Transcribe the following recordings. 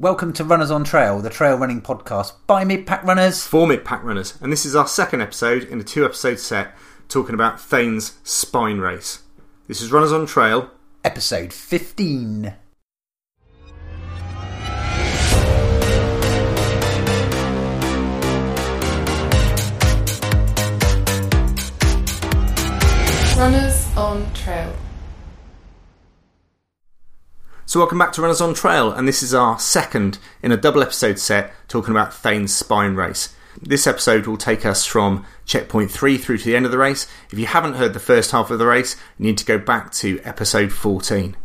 Welcome to Runners on Trail, the trail running podcast by mid pack runners. for mid pack runners, and this is our second episode in a two episode set talking about Thane's Spine Race. This is Runners on Trail. Episode 15. Runners on Trail. So, welcome back to Runners on Trail, and this is our second in a double episode set talking about Thane's Spine Race. This episode will take us from checkpoint 3 through to the end of the race. If you haven't heard the first half of the race, you need to go back to episode 14.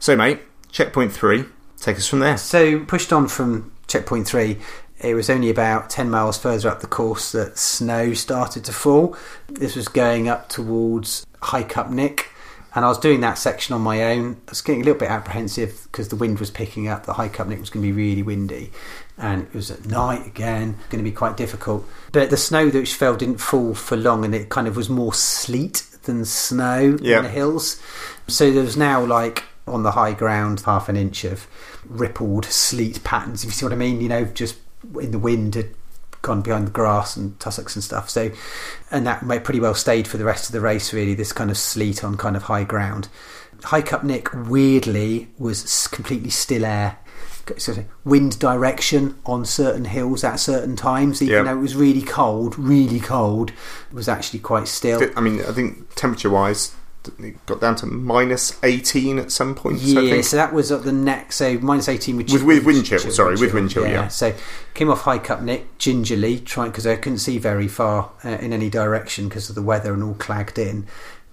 So, mate, checkpoint 3, take us from there. So, pushed on from checkpoint 3, it was only about 10 miles further up the course that snow started to fall. This was going up towards High Cup Nick. And I was doing that section on my own. I was getting a little bit apprehensive because the wind was picking up. The High Cup Nick was going to be really windy. And it was at night again, going to be quite difficult. But the snow that fell didn't fall for long and it kind of was more sleet than snow Yeah. in the hills. So there was now like on the high ground half an inch of rippled sleet patterns, if you see what I mean, you know, just in the wind had gone behind the grass and tussocks and stuff. So, and that pretty well stayed for the rest of the race. Really, this kind of sleet on kind of high ground. High Cup Nick weirdly was completely still air. Of wind direction on certain hills at certain times, even Yeah. though it was really cold, really cold, it was actually quite still. I mean, I think temperature wise, it got down to minus 18 at some points. I Yeah, think. so that was at the next, so minus 18 with, With- with wind chill, sorry, with wind chill, yeah. So came off High Cup Nick gingerly, trying because I couldn't see very far uh, in any direction because of the weather and all clagged in,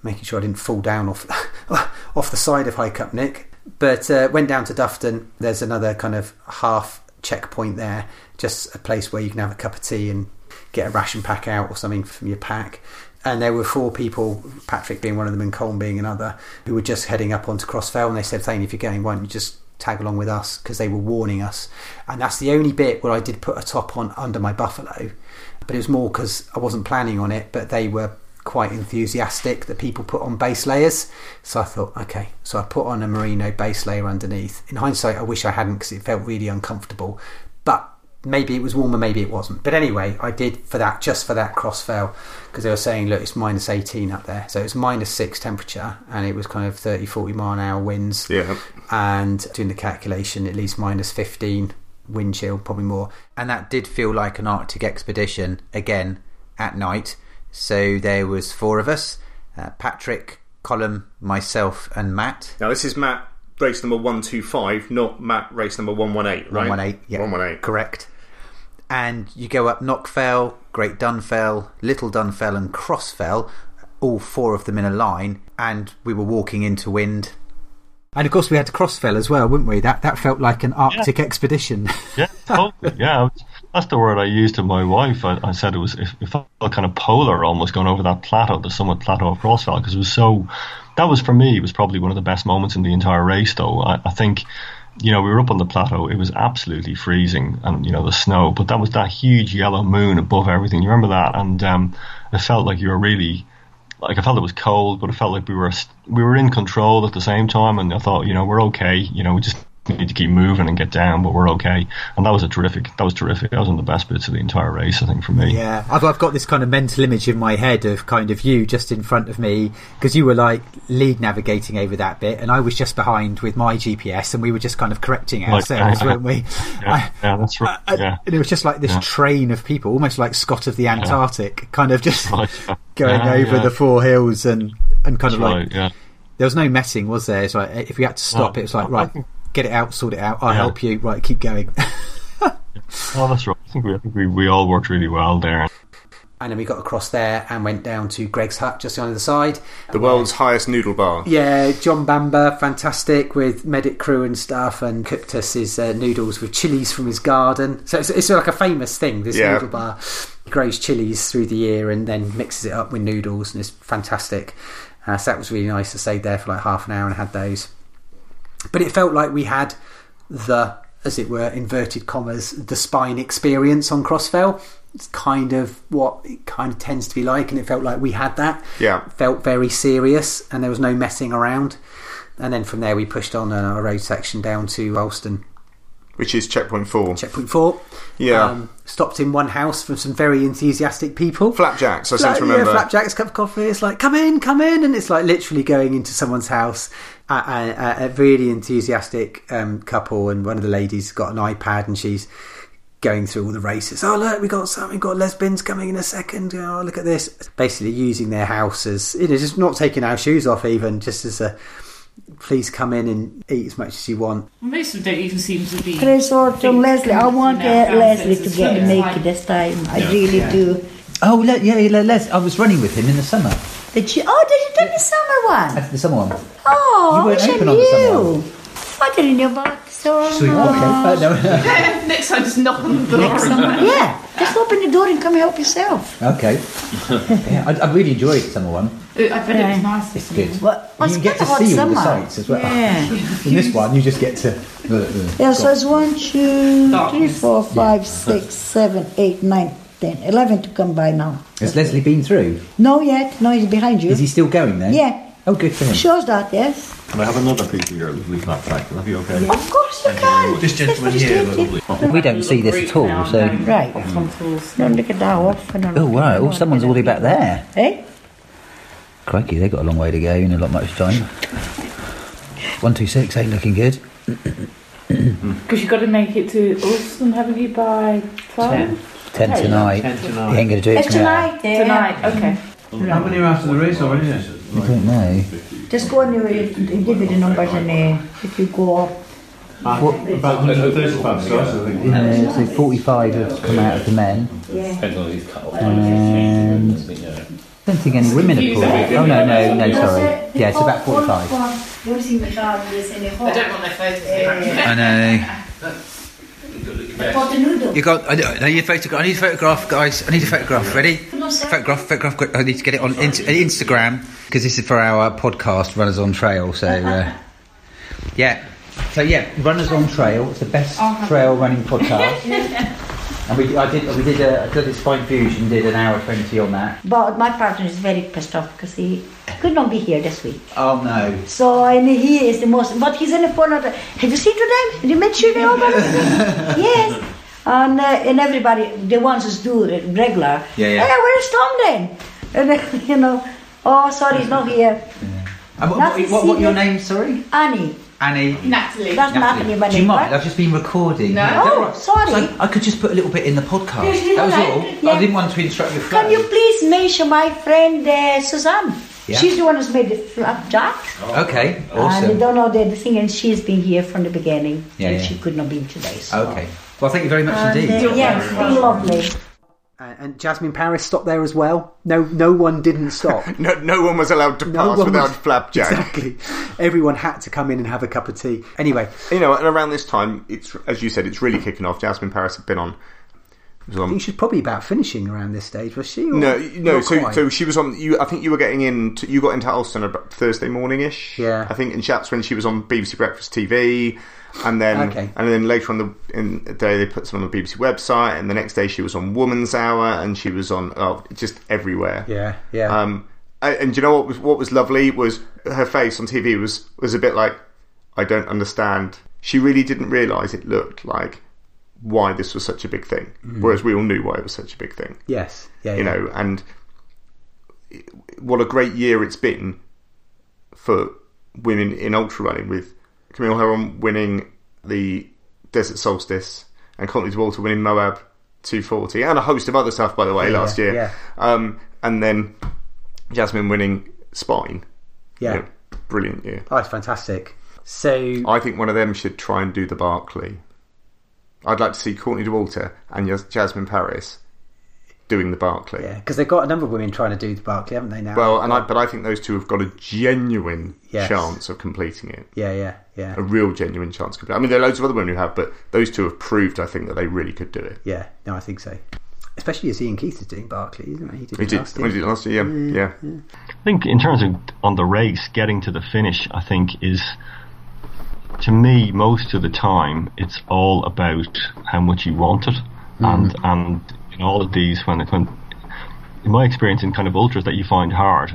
making sure I didn't fall down off off the side of High Cup Nick. But uh, went down to Dufton. There's another kind of half checkpoint there, just a place where you can have a cup of tea and get a ration pack out or something from your pack. And there were four people, Patrick being one of them and Colm being another, who were just heading up onto Crossfell. And they said, Thane, if you're going, why don't you just tag along with us? Because they were warning us. And that's the only bit where I did put a top on under my Buffalo. But it was more because I wasn't planning on it, but they were quite enthusiastic that people put on base layers. So I thought, okay. So I put on a merino base layer underneath. In hindsight, I wish I hadn't because it felt really uncomfortable. Maybe it was warmer, maybe it wasn't. But anyway, I did for that, just for that crossfell, because they were saying, look, it's minus 18 up there. So it's minus 6 temperature, and it was kind of 30, 40 mile an hour winds. Yeah. And doing the calculation, at least minus 15 wind chill, probably more. And that did feel like an Arctic expedition again at night. So there was four of us uh, Patrick, Colin, myself, and Matt. Now, this is Matt, race number 125, not Matt, race number 118, right? 118, yeah. 118. Correct. And you go up Knockfell, Great Dunfell, Little Dunfell, and Crossfell, all four of them in a line, and we were walking into wind. And of course, we had to Crossfell as well, wouldn't we? That that felt like an Arctic expedition. Yeah, totally. Yeah, that's the word I used to my wife. I, I said it was it, it felt kind of polar, almost going over that plateau, the summit plateau of Crossfell, because it was so. That was for me. It was probably one of the best moments in the entire race, though. I, I think, you know, we were up on the plateau. It was absolutely freezing, and you know the snow. But that was that huge yellow moon above everything. You remember that? And um, it felt like you were really like I felt it was cold, but it felt like we were we were in control at the same time. And I thought, you know, we're okay. You know, we just need to keep moving and get down, but we're okay. And that was a terrific. That was terrific. That was one of the best bits of the entire race, I think, for me. Yeah, I've, I've got this kind of mental image in my head of kind of you just in front of me because you were like lead navigating over that bit, and I was just behind with my GPS, and we were just kind of correcting Like, ourselves, uh, weren't we? Yeah, I- yeah, that's right. I- yeah. And it was just like this Yeah. train of people, almost like Scott of the Antarctic, kind of just Right, going over the four hills and and kind That's of like right. Yeah. there was no messing, was there? It's like if we had to stop, No. it was like right, get it out, sort it out. I'll Yeah. help you. Right, keep going. Oh, that's right. I think we, I think we, we all worked really well there. and then we got across there and went down to Greg's hut just on the other side. The world's highest noodle bar. Yeah, John Bamber, fantastic with medic crew and stuff, and cooked us his uh, noodles with chilies from his garden. So it's, it's like a famous thing. This Yeah. noodle bar He grows chilies through the year and then mixes it up with noodles, and it's fantastic. Uh, so that was really nice. I stayed there for like half an hour and had those. But it felt like we had the, as it were, inverted commas, the spine experience on Crossfell. It's kind of what it kind of tends to be like, and it felt like we had that. Yeah. Felt very serious, and there was no messing around. And then from there, we pushed on uh, our road section down to Alston. Which is checkpoint four. checkpoint four. Yeah. Um, stopped in one house from some very enthusiastic people. Flapjacks, I seem to remember. Yeah, flapjacks, cup of coffee. It's like, come in, come in, and it's like literally going into someone's house. A, a, a really enthusiastic um, couple, and one of the ladies got an iPad, and she's going through all the races. Oh look, we got something. Got lesbians coming in a second. Oh look at this. Basically, using their house as you know, just not taking our shoes off, even just as a please come in and eat as much as you want. Most of them don't even seem to be. Chris Orton, Leslie, I want You know, uh, Leslie to get as well. naked this time. I really do. Oh, Le- yeah, Le- Les. I was running with him in the summer. Did you? Oh, did you do the summer one? That's the summer one. Oh, You I weren't I open on the summer knew. I didn't know about the so. Okay. Uh, no. Next time, just knock on the door. Yeah, just open the door and come help yourself. okay. Yeah, I, I really enjoyed summer one. I bet it was nice. It's good. Well, you it's get to quite a hot see all the sights as well. Yeah. In this one, you just get to. Uh, uh, Yeah, so go. it's one, two, three, Darkness. four, five, six, seven, eight, nine, ten, eleven to come by now. Has Leslie been through? No yet. No, he's behind you. Is he still going then? Yeah. Oh, good for him. Shows that, yes. Can I have another piece of your lovely flapjack? Will that be okay? Of course you can. This gentleman here, We don't see this at all, so. Right. Don't look at that off. Oh, right. Oh, someone's already back there. Eh? Crikey, they've got a long way to go and a lot much time. One, two, six ain't looking good. Because you've got to make it to Ulster, haven't you, by 12? Ten tonight. Ten He tonight. ain't going to do it It's tonight. yeah. Tonight, okay. How many are after the race already? Is? I don't know. Just go and you give me the numbers and uh, if you go up. About 135 stars, I think. Uh, so 45 have come out of the men. Depends on these cut off. And I don't think any women have pulled it. Oh, no, no, no, sorry. Yeah, it's about 45. You'll see me down this in the hall. I don't want their photos. I know. Put the. You got. I know you photograph. I need a photograph, guys. I need a photograph. Ready? Photograph. Photograph. quick. I need to get it on in- Instagram because this is for our podcast, Runners on Trail. So, uh, yeah. So yeah, Runners on Trail. It's the best trail running podcast. and we, I did, we did a, did a Spine Fusion. Did an hour twenty on that. But my partner is very pissed off because he could not be here this week. Oh no. So and he is the most. But he's in the phone. the- Have you seen today? Did you it all about? Yes. And uh, and everybody, the ones who do it regular. Yeah, yeah. Hey, where's Tom then? And then, you know, oh sorry, he's not here. And what, what, what, what your name? Sorry, Annie. Annie. Natalie. That's Natalie. my Do you name, mind? right? I've just been recording. No. Oh, sorry. So I could just put a little bit in the podcast. Yes, That was know, all. yeah. I didn't want to interrupt your flow. Can you please mention my friend uh, Suzanne? Yeah. She's the one who's made the flapjack. Okay, And they awesome. don't know the, the thing, and she's been here from the beginning. Yeah, and yeah. she could not be today. So. Okay. Well, thank you very much And, indeed. uh, yeah, it's been lovely. Uh, and Jasmin Paris stopped there as well. No, no one didn't stop. No, no one was allowed to No pass without was- flapjack. Exactly. Everyone had to come in and have a cup of tea. Anyway, You know, and around this time, it's as you said, it's really kicking off. Jasmin Paris had been on. on think she's probably about finishing around this stage, was she? or no, no. So, quite? so she was on. You, I think you were getting in. To, you got into Alston about Thursday morning ish. Yeah. I think, and that's when she was on BBC Breakfast TV, and then Okay. and then later on the in the day they put some on the BBC website, and the next day she was on Woman's Hour, and she was on oh, just everywhere. yeah, yeah. Um, and do you know what was what was lovely was her face on TV was was a bit like I don't understand. She really didn't realise it looked like why this was such a big thing, whereas we all knew why it was such a big thing. yes, yeah, You yeah. know, and what a great year it's been for women in ultra running with Camille Herron winning the Desert Solstice and Courtney Dauwalter winning Moab 240 and a host of other stuff by the way Yeah, last year. yeah. Um, and then Jasmin winning Spine. yeah. You know, brilliant year. Oh, it's fantastic. So I think one of them should try and do the Barkley. I'd like to see Courtney Dauwalter and Jasmin Paris doing the Barkley. yeah, because they've got a number of women trying to do the Barkley, haven't they now? Well, and I, but I think those two have got a genuine Yes. chance of completing it. yeah, yeah, yeah, A real genuine chance. Of completing. I mean, there are loads of other women who have, but those two have proved, I think, that they really could do it. yeah. No, I think so. Especially as Ian Keith is doing Barkley, isn't he? He did, We it did, last we year. did last year, yeah. yeah. I think in terms of on the race, getting to the finish, I think is to me most of the time it's all about how much you want it, and mm. and in all of these when when in my experience in kind of ultras that you find hard,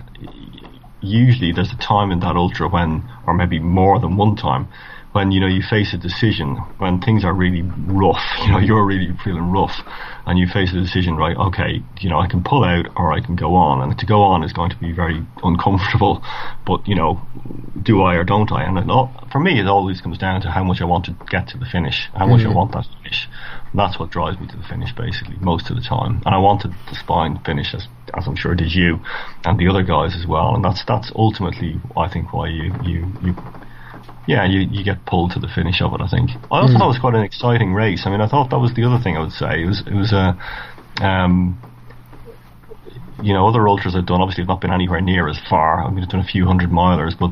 usually there's a time in that ultra when, or maybe more than one time, when you know you face a decision when things are really rough you know you're really feeling rough and you face a decision right okay you know I can pull out or I can go on and to go on is going to be very uncomfortable but you know do I or don't I? And all- for me it always comes down to how much I want to get to the finish how much I mm-hmm. want that finish. And that's what drives me to the finish basically most of the time. And I wanted the spine finish as, as I'm sure did you and the other guys as well and that's that's ultimately I think why you you, you yeah, you, you get pulled to the finish of it. I think. I also thought it was quite an exciting race. I mean, I thought that was the other thing I would say. It was it was a, um, you know, other ultras I've done obviously have not been anywhere near as far. I mean, I've done a few hundred milers, but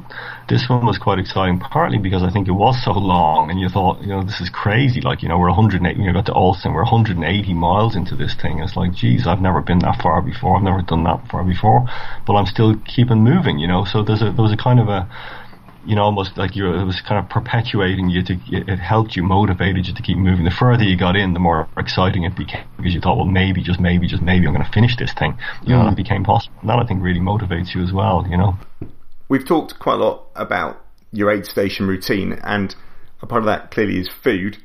this one was quite exciting. Partly because I think it was so long, and you thought, you know, this is crazy. Like, you know, we're 108. You know, got to Alston, we're 180 miles into this thing. It's like, geez, I've never been that far before. I've never done that far before, but I'm still keeping moving. You know, so there's a there was a kind of a you know, almost like you it was kind of perpetuating you to, it it helped you, motivated you to keep moving. The further you got in, the more exciting it became because you thought, well, maybe, just maybe, just maybe I'm going to finish this thing. You know, that mm. became possible. And that I think really motivates you as well, you know. We've talked quite a lot about your aid station routine, and a part of that clearly is food.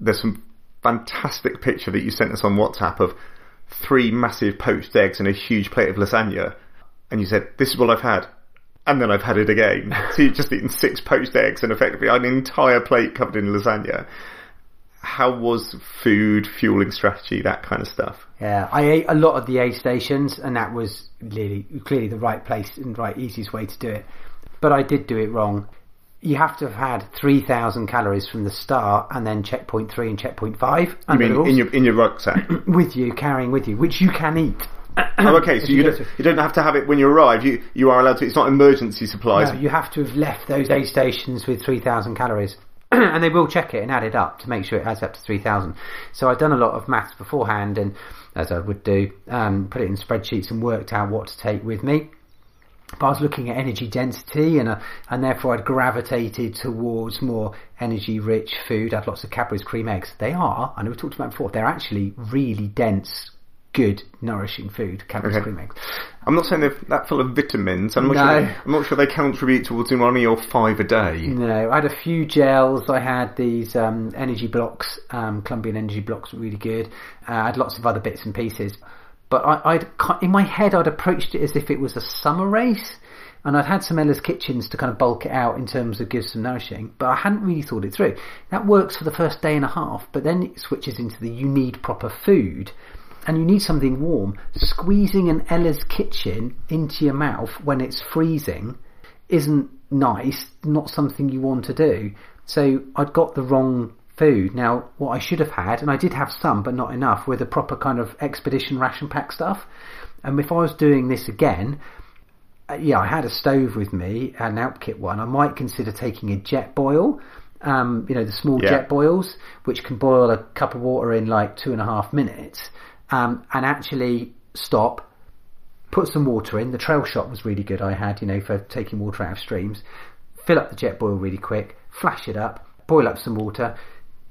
There's some fantastic picture that you sent us on WhatsApp of three massive poached eggs and a huge plate of lasagna, and you said, "This is what I've had." And then I've had it again. So you've just eaten six poached eggs and effectively an entire plate covered in lasagna. How was food, fueling strategy, that kind of stuff? Yeah, I ate a lot of the aid stations, and that was clearly clearly the right place and right easiest way to do it. But I did do it wrong. You have to have had three thousand calories from the start, and then checkpoint three and checkpoint five. I mean, in your in your rucksack. with you, carrying with you, which you can eat. Oh, okay. So you you don't, to- you don't have to have it when you arrive. You you are allowed to. It's not emergency supplies. No, you have to have left those aid stations with 3,000 calories. and they will check it and add it up to make sure it adds up to 3,000. So I've done a lot of maths beforehand and, as I would do, um, put it in spreadsheets and worked out what to take with me. But I was looking at energy density and, uh, and therefore I'd gravitated towards more energy rich food. I had lots of Cadbury's cream eggs. They are, I know we talked about before, they're actually really dense, good, nourishing food, Okay. cream eggs. I'm not saying they're that full of vitamins. I'm not, No. sure, I'm not sure they contribute towards one or five a day. No, I had a few gels. I had these um, energy blocks, um, Colombian energy blocks, were really good. Uh, I had lots of other bits and pieces, but I, I'd in my head I'd approached it as if it was a summer race, and I'd had some Ella's Kitchens to kind of bulk it out in terms of give some nourishing, but I hadn't really thought it through. That works for the first day and a half, but then it switches into the you need proper food. And you need something warm. Squeezing an Ella's Kitchen into your mouth when it's freezing isn't nice, not something you want to do. So I'd got the wrong food. Now, what I should have had, and I did have some, but not enough, were the proper kind of expedition ration pack stuff. And if I was doing this again, uh, yeah, I had a stove with me, an Alpkit one. I might consider taking a jet boil. Um, you know, the small Yeah. jet boils, which can boil a cup of water in like two and a half minutes, um, and actually stop, put some water in. The trail shot was really good. I had, you know, for taking water out of streams. Fill up the jet boil really quick, flash it up, boil up some water,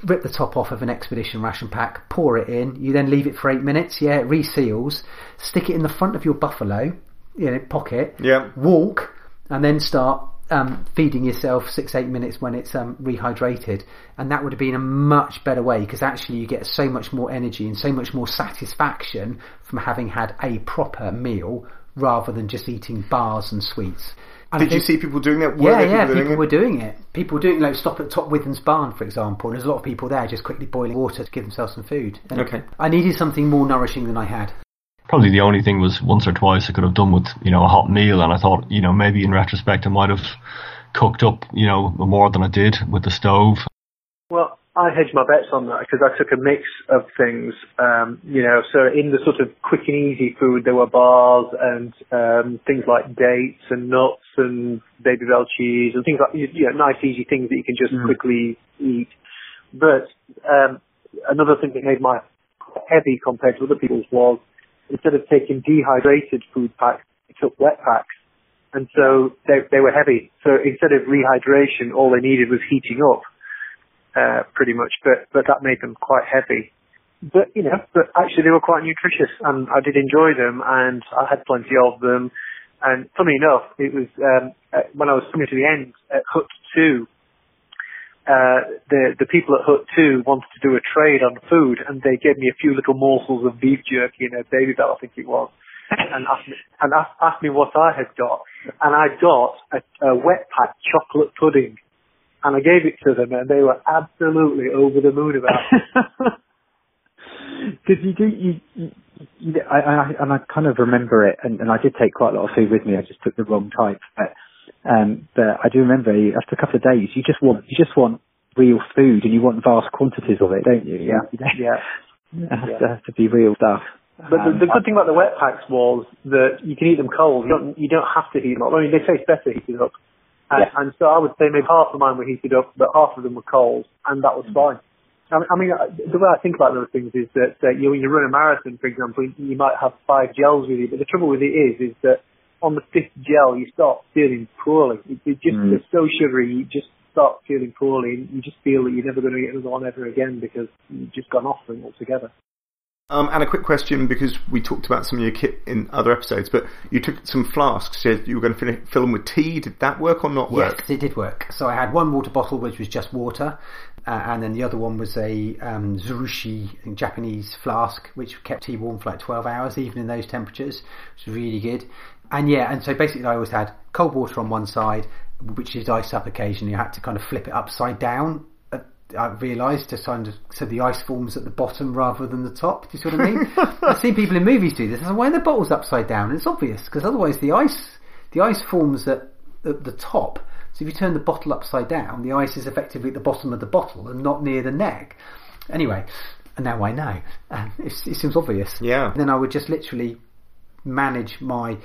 rip the top off of an expedition ration pack, pour it in. You then leave it for eight minutes. Yeah, it reseals. Stick it in the front of your buffalo, you know, pocket. Yeah. Walk, and then start um, feeding yourself six eight minutes when it's um, rehydrated, and that would have been a much better way because actually you get so much more energy and so much more satisfaction from having had a proper meal rather than just eating bars and sweets. And Did you see people doing that? Were yeah, there yeah, doing people it? were doing it. People doing like stop at Top Withens Barn, for example. And there's a lot of people there just quickly boiling water to give themselves some food. And Okay. I needed something more nourishing than I had. Probably the only thing was once or twice I could have done with, you know, a hot meal and I thought, you know, maybe in retrospect I might have cooked up, you know, more than I did with the stove. Well, I hedged my bets on that because I took a mix of things. Um, you know, so in the sort of quick and easy food, there were bars and um, things like dates and nuts and Babybel cheese and things like you know nice easy things that you can just quickly eat. But um, another thing that made my heavy compared to other people's was instead of taking dehydrated food packs, I took wet packs. And so they, they were heavy. So instead of rehydration, all they needed was heating up uh, pretty much, but but that made them quite heavy. But you know, but actually they were quite nutritious, and I did enjoy them, and I had plenty of them. And funny enough, it was um, uh, when I was coming to the end at Hut Two, uh, the the people at Hut Two wanted to do a trade on food, and they gave me a few little morsels of beef jerky and a Babybel, I think it was, and asked me and asked, asked me what I had got, and I got a, a wet pack chocolate pudding, and I gave it to them, and they were absolutely over the moon about it. Because you do, you, you, you I, I, and I kind of remember it, and, and I did take quite a lot of food with me. I just took the wrong type, but, um, but I do remember after a couple of days, you just want, you just want real food, and you want vast quantities of it, don't you? Yeah, yeah. It has, Yeah. to, has to be real stuff. But the, Um, the good thing about the wet packs was that you can eat them cold. You don't you don't have to heat them up. I mean, they taste better heated up. And, Yeah. and so I would say maybe half of mine were heated up, but half of them were cold, and that was fine. I mean, I mean, uh, the way I think about those things is that uh, you, when you run a marathon, for example, you might have five gels with you, but the trouble with it is, is that on the fifth gel, you start feeling poorly. It, it just Mm. it's so sugary, you just start feeling poorly, and you just feel that you're never going to get another one ever again because you've just gone off them altogether. Um, and a quick question because we talked about some of your kit in other episodes, but you took some flasks. You said you were going to fin- fill them with tea. Did that work or not work? Yes, it did work. So I had one water bottle which was just water, uh, and then the other one was a um, Zojirushi Japanese flask which kept tea warm for like 12 hours, even in those temperatures, which was really good. And yeah, and so basically I always had cold water on one side, which is ice up occasionally. I had to kind of flip it upside down. uh, I realised to kind of so the ice forms at the bottom rather than the top. Do you see what I mean? I've seen people in movies do this. I said, why are the bottles upside down? And it's obvious because otherwise the ice the ice forms at, at the top. So if you turn the bottle upside down, the ice is effectively at the bottom of the bottle and not near the neck. Anyway, and now I know. Um, it, it seems obvious. Yeah. then I would just literally manage my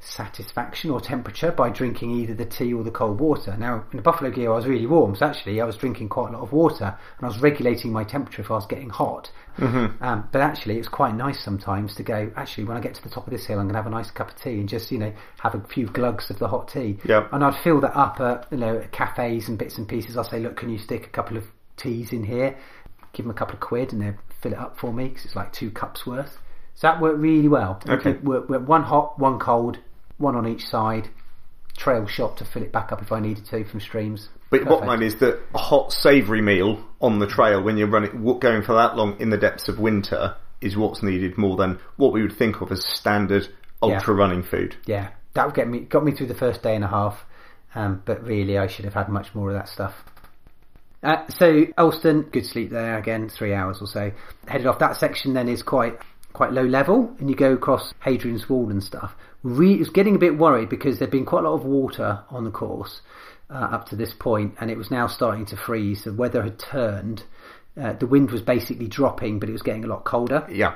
satisfaction or temperature by drinking either the tea or the cold water. Now, in the Buffalo gear, I was really warm, so actually I was drinking quite a lot of water and I was regulating my temperature if I was getting hot. Mm-hmm. Um, but actually, it's quite nice sometimes to go. Actually, when I get to the top of this hill, I'm going to have a nice cup of tea and just you know have a few glugs of the hot tea. Yep. And I'd fill that up at you know at cafes and bits and pieces. I'll say, look, can you stick a couple of teas in here? Give them a couple of quid and they fill it up for me because it's like two cups worth. So that worked really well. Okay. It worked, worked one hot, one cold, one on each side. Trailshot to fill it back up if I needed to from streams. But Perfect. bottom line is that a hot savoury meal on the trail when you're running, going for that long in the depths of winter is what's needed more than what we would think of as standard ultra running food. yeah, that would get me got me through the first day and a half. Um, but really, I should have had much more of that stuff. Uh, so Alston, good sleep there again, three hours or so. Headed off. That section then is quite quite low level, and you go across Hadrian's Wall and stuff. Re- was getting a bit worried because there'd been quite a lot of water on the course uh, up to this point, and it was now starting to freeze. The weather had turned. Uh, the wind was basically dropping, but it was getting a lot colder Yeah.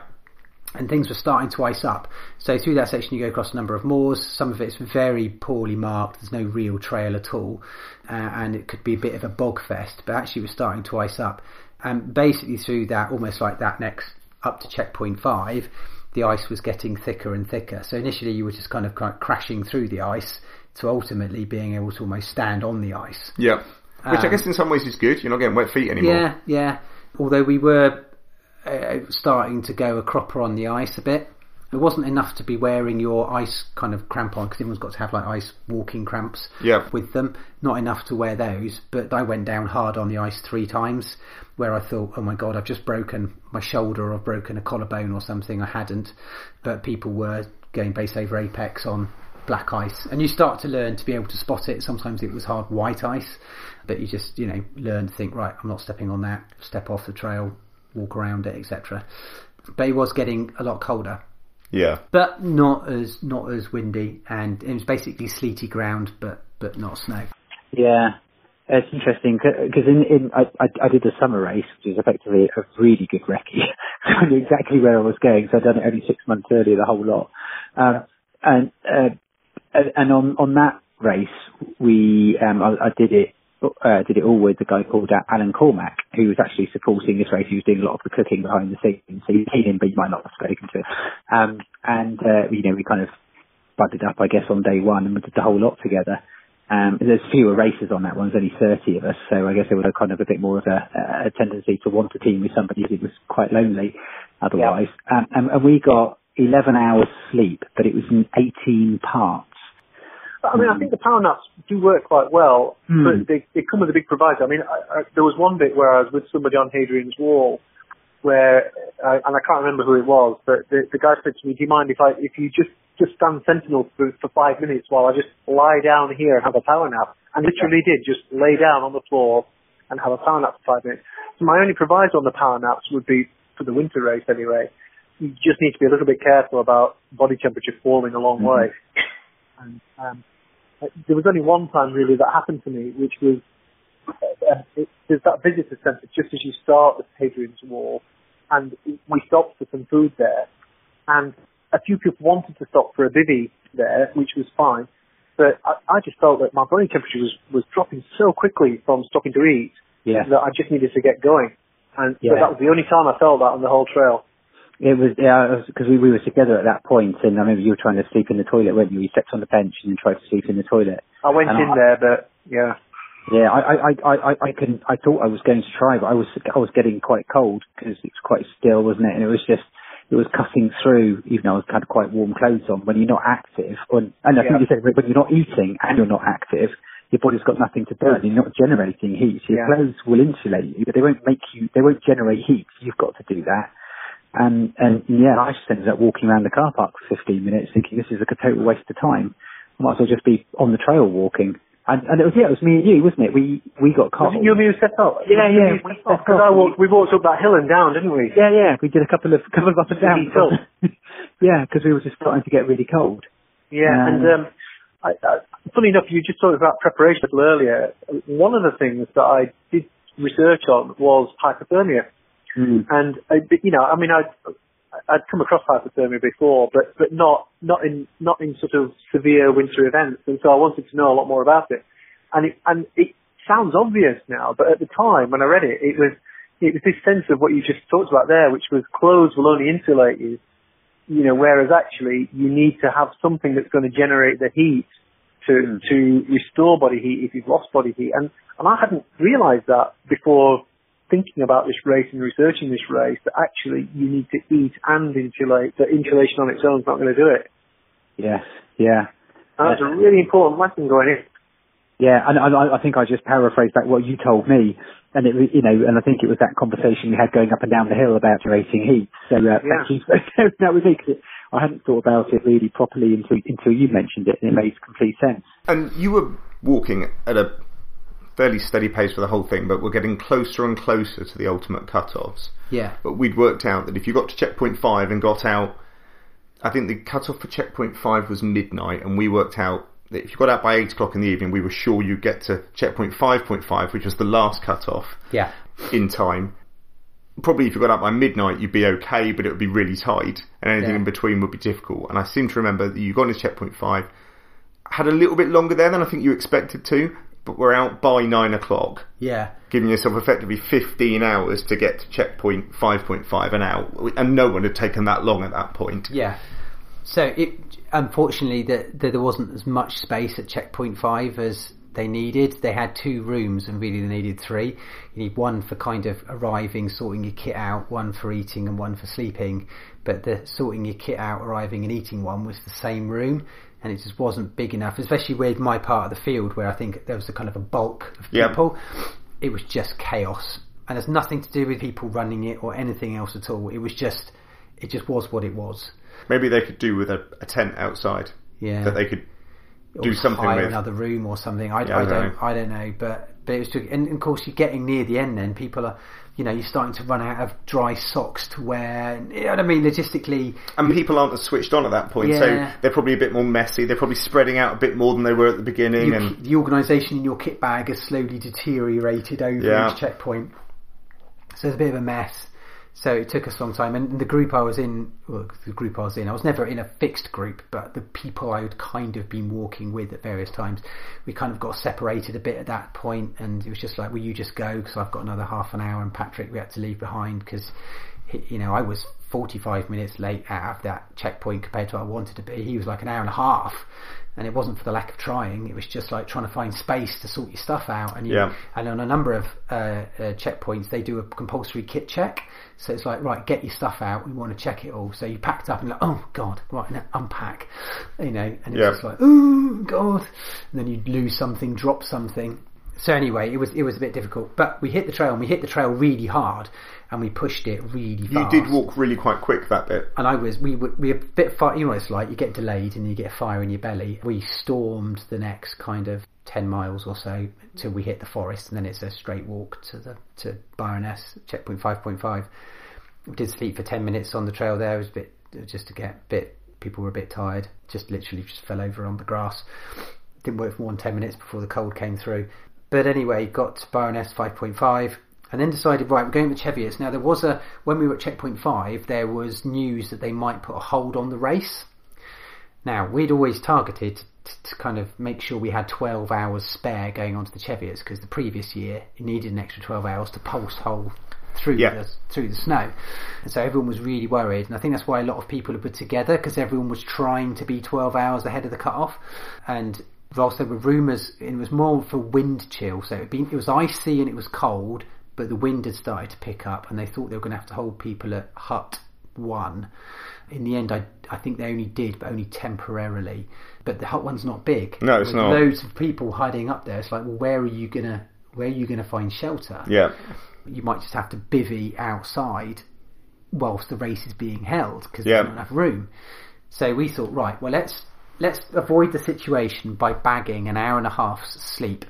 and things were starting to ice up. So through that section, you go across a number of moors. Some of it's very poorly marked. There's no real trail at all, uh, and it could be a bit of a bog fest. But actually, it was starting to ice up. And basically, through that, almost like that next up to checkpoint five, the ice was getting thicker and thicker. So initially, you were just kind of cra- crashing through the ice to ultimately being able to almost stand on the ice. Yeah. Which I Um, guess in some ways is good. You're not getting wet feet anymore. Yeah, yeah. Although we were uh, starting to go a cropper on the ice a bit. It wasn't enough to be wearing your ice kind of crampon because everyone's got to have like ice walking cramps Yeah. with them. Not enough to wear those, but I went down hard on the ice three times where I thought, oh my god, I've just broken my shoulder or I've broken a collarbone or something. I hadn't, but people were going base over apex on black ice and you start to learn to be able to spot it. Sometimes it was hard white ice, but you just, you know, learn to think, right, I'm not stepping on that, step off the trail, walk around it, etc. But it was getting a lot colder Yeah. but not as not as windy, and it was basically sleety ground, but but not snow. Yeah, it's interesting because in, in I, I, I did the summer race, which is effectively a really good recce. I knew exactly where I was going, so I'd done it only six months earlier, the whole lot. Um, and uh, and and on on that race, we um, I, I did it. Uh, did it all with a guy called uh, Alan Cormack, who was actually supporting this race. He was doing a lot of the cooking behind the scenes. So you've seen him, but you might not have spoken to him. Um, and, uh, you know, we kind of budded up, I guess, on day one and we did the whole lot together. Um, there's fewer races on that one. There's only 30 of us, so I guess there was a kind of a bit more of a, a tendency to want a team with somebody who was quite lonely otherwise. Um, and, and we got 11 hours sleep, but it was in 18 parts. I mean, I think the power naps do work quite well, Hmm. but they, they come with a big proviso. I mean, I, I, there was one bit where I was with somebody on Hadrian's Wall, where, uh, and I can't remember who it was, but the, the guy said to me, "Do you mind if I, if you just just stand sentinel for, for five minutes while I just lie down here and have a power nap?" And literally did just lay down on the floor and have a power nap for five minutes. So my only proviso on the power naps would be for the winter race anyway. You just need to be a little bit careful about body temperature falling a long Mhm. way. And um, there was only one time really that happened to me, which was uh, it, there's that visitor centre just as you start the Hadrian's Wall, and we stopped for some food there, and a few people wanted to stop for a bivvy there, which was fine, but I, I just felt that my body temperature was was dropping so quickly from stopping to eat Yeah. that I just needed to get going, and so that was the only time I felt that on the whole trail. It was yeah, because we, we were together at that point, and I remember you were trying to sleep in the toilet, weren't you? You slept on the bench and then tried to sleep in the toilet. I went And in I- there, but yeah. Yeah, I I I I, I couldn't. I thought I was going to try, but I was I was getting quite cold because it was quite still, wasn't it? And it was just it was cutting through, even though I was had quite warm clothes on. When you're not active, or, and I think you said when you're not eating and you're not active, your body's got nothing to burn. Mm. You're not generating heat. So your Yeah. clothes will insulate you, but they won't make you. They won't generate heat. You've got to do that. And and yeah, I just ended up walking around the car park for 15 minutes, thinking this is a total waste of time. I might as well just be on the trail walking. And, and it was yeah, it was me and you, wasn't it? We we got it you and me who set up? Yeah, yeah, we set Because. I walked, we walked up that hill and down, didn't we? Yeah, yeah, we did a couple of couple of up and down. Yeah, because we were just starting to get really cold. Yeah, and um, I, I, funny enough, you just talked about preparation a little earlier. One of the things that I did research on was hypothermia, Mm. and I, you know, I mean, I'd I'd come across hypothermia before, but but not not in not in sort of severe winter events, and so I wanted to know a lot more about it. And it and it sounds obvious now, but at the time when I read it, it was it was this sense of what you just talked about there, which was clothes will only insulate you you know, whereas actually you need to have something that's going to generate the heat to to restore body heat if you've lost body heat. And and I hadn't realised that before thinking about this race and researching this race that actually you need to eat and insulate. That insulation on its own is not going to do it. Yes, yeah, And that's a really important lesson going in. yeah. And, and I, I think I just paraphrased back what you told me, and it was you know, and I think it was that conversation we had going up and down the hill about generating heat. So uh, thank you. that was it. 'cause it- I hadn't thought about it really properly until until you mentioned it, and it made complete sense. And you were walking at a fairly steady pace for the whole thing, but we're getting closer and closer to the ultimate cut-offs. Yeah. But we'd worked out that if you got to checkpoint five and got out, I think the cut-off for checkpoint five was midnight, and we worked out that if you got out by eight o'clock in the evening, we were sure you'd get to checkpoint five point five, which was the last cut-off Yeah. in time. Probably if you got out by midnight, you'd be okay, but it would be really tight, and anything Yeah. in between would be difficult. And I seem to remember that you got into checkpoint five, had a little bit longer there than I think you expected to, but we're out by nine o'clock, Yeah. giving yourself effectively 15 hours to get to checkpoint 5.5 and out, and no one had taken that long at that point. Yeah. So it unfortunately that that there wasn't as much space at checkpoint five as they needed. They had two rooms and really they needed three. You need one for kind of arriving, sorting your kit out, one for eating and one for sleeping. But the sorting your kit out, arriving and eating one was the same room and it just wasn't big enough, especially with my part of the field where I think there was a kind of a bulk of people. It was just chaos. And it's nothing to do with people running it or anything else at all. It was just, it just was what it was. Maybe they could do with a, a tent outside Yeah. that they could do something hire with. another room or something. I, Yeah, I I don't, don't I don't know, but but it was, just, and of course you're getting near the end. Then people are, you know, you're starting to run out of dry socks to wear. You know what I mean? Logistically, And people aren't as switched on at that point, so they're probably a bit more messy. They're probably spreading out a bit more than they were at the beginning. you, and the organisation in your kit bag has slowly deteriorated over Yeah. each checkpoint. So it's a bit of a mess. So it took us a long time, and the group I was in, well, the group I was in, I was never in a fixed group, but the people I had kind of been walking with at various times, we kind of got separated a bit at that point, and it was just like, "Will you just go?" Because I've got another half an hour, and Patrick we had to leave behind because, you know, I was 45 minutes late out of that checkpoint compared to what I wanted to be. He was like an hour and a half and it wasn't for the lack of trying. It was just like trying to find space to sort your stuff out. And you, Yeah. and on a number of uh, uh, checkpoints, they do a compulsory kit check. So it's like, right, get your stuff out. We want to check it all. So you packed up and like, oh god, right, now unpack. You know, and it's Yeah. just like, oh god, and then you'd lose something, drop something. So anyway, it was it was a bit difficult, but we hit the trail and we hit the trail really hard, and we pushed it really You did walk really quite quick that bit. and I was we were we were a bit far. You know, it's like you get delayed and you get a fire in your belly. We stormed the next kind of ten miles or so till we hit the forest, and then it's a straight walk to the to Byrness checkpoint five point five. We did sleep for ten minutes on the trail there. It was a bit just to get a bit. People were a bit tired. Just literally just fell over on the grass. Didn't work for more than ten minutes before the cold came through. But anyway, got to Byrness 5.5 and then decided, right, we're going to Cheviots. Now, there was a, when we were at checkpoint 5, there was news that they might put a hold on the race. Now, we'd always targeted to, to kind of make sure we had 12 hours spare going on to the Cheviots because the previous year it needed an extra 12 hours to pulse hole through Yeah. the through the snow, and so everyone was really worried. And I think that's why a lot of people have put together because everyone was trying to be 12 hours ahead of the cut off. And whilst there were rumours, it was more for wind chill, so it, been, it was icy and it was cold, but the wind had started to pick up, and they thought they were going to have to hold people at hut one. In the end, I I think they only did, but only temporarily. But the hut one's not big. No, it's With not. Loads of people hiding up there. It's like, well, where are you gonna where are you gonna find shelter? Yeah. you might just have to bivvy outside whilst the race is being held because Yeah. there's not enough room. So we thought, right, well let's let's avoid the situation by bagging an hour and a half's sleep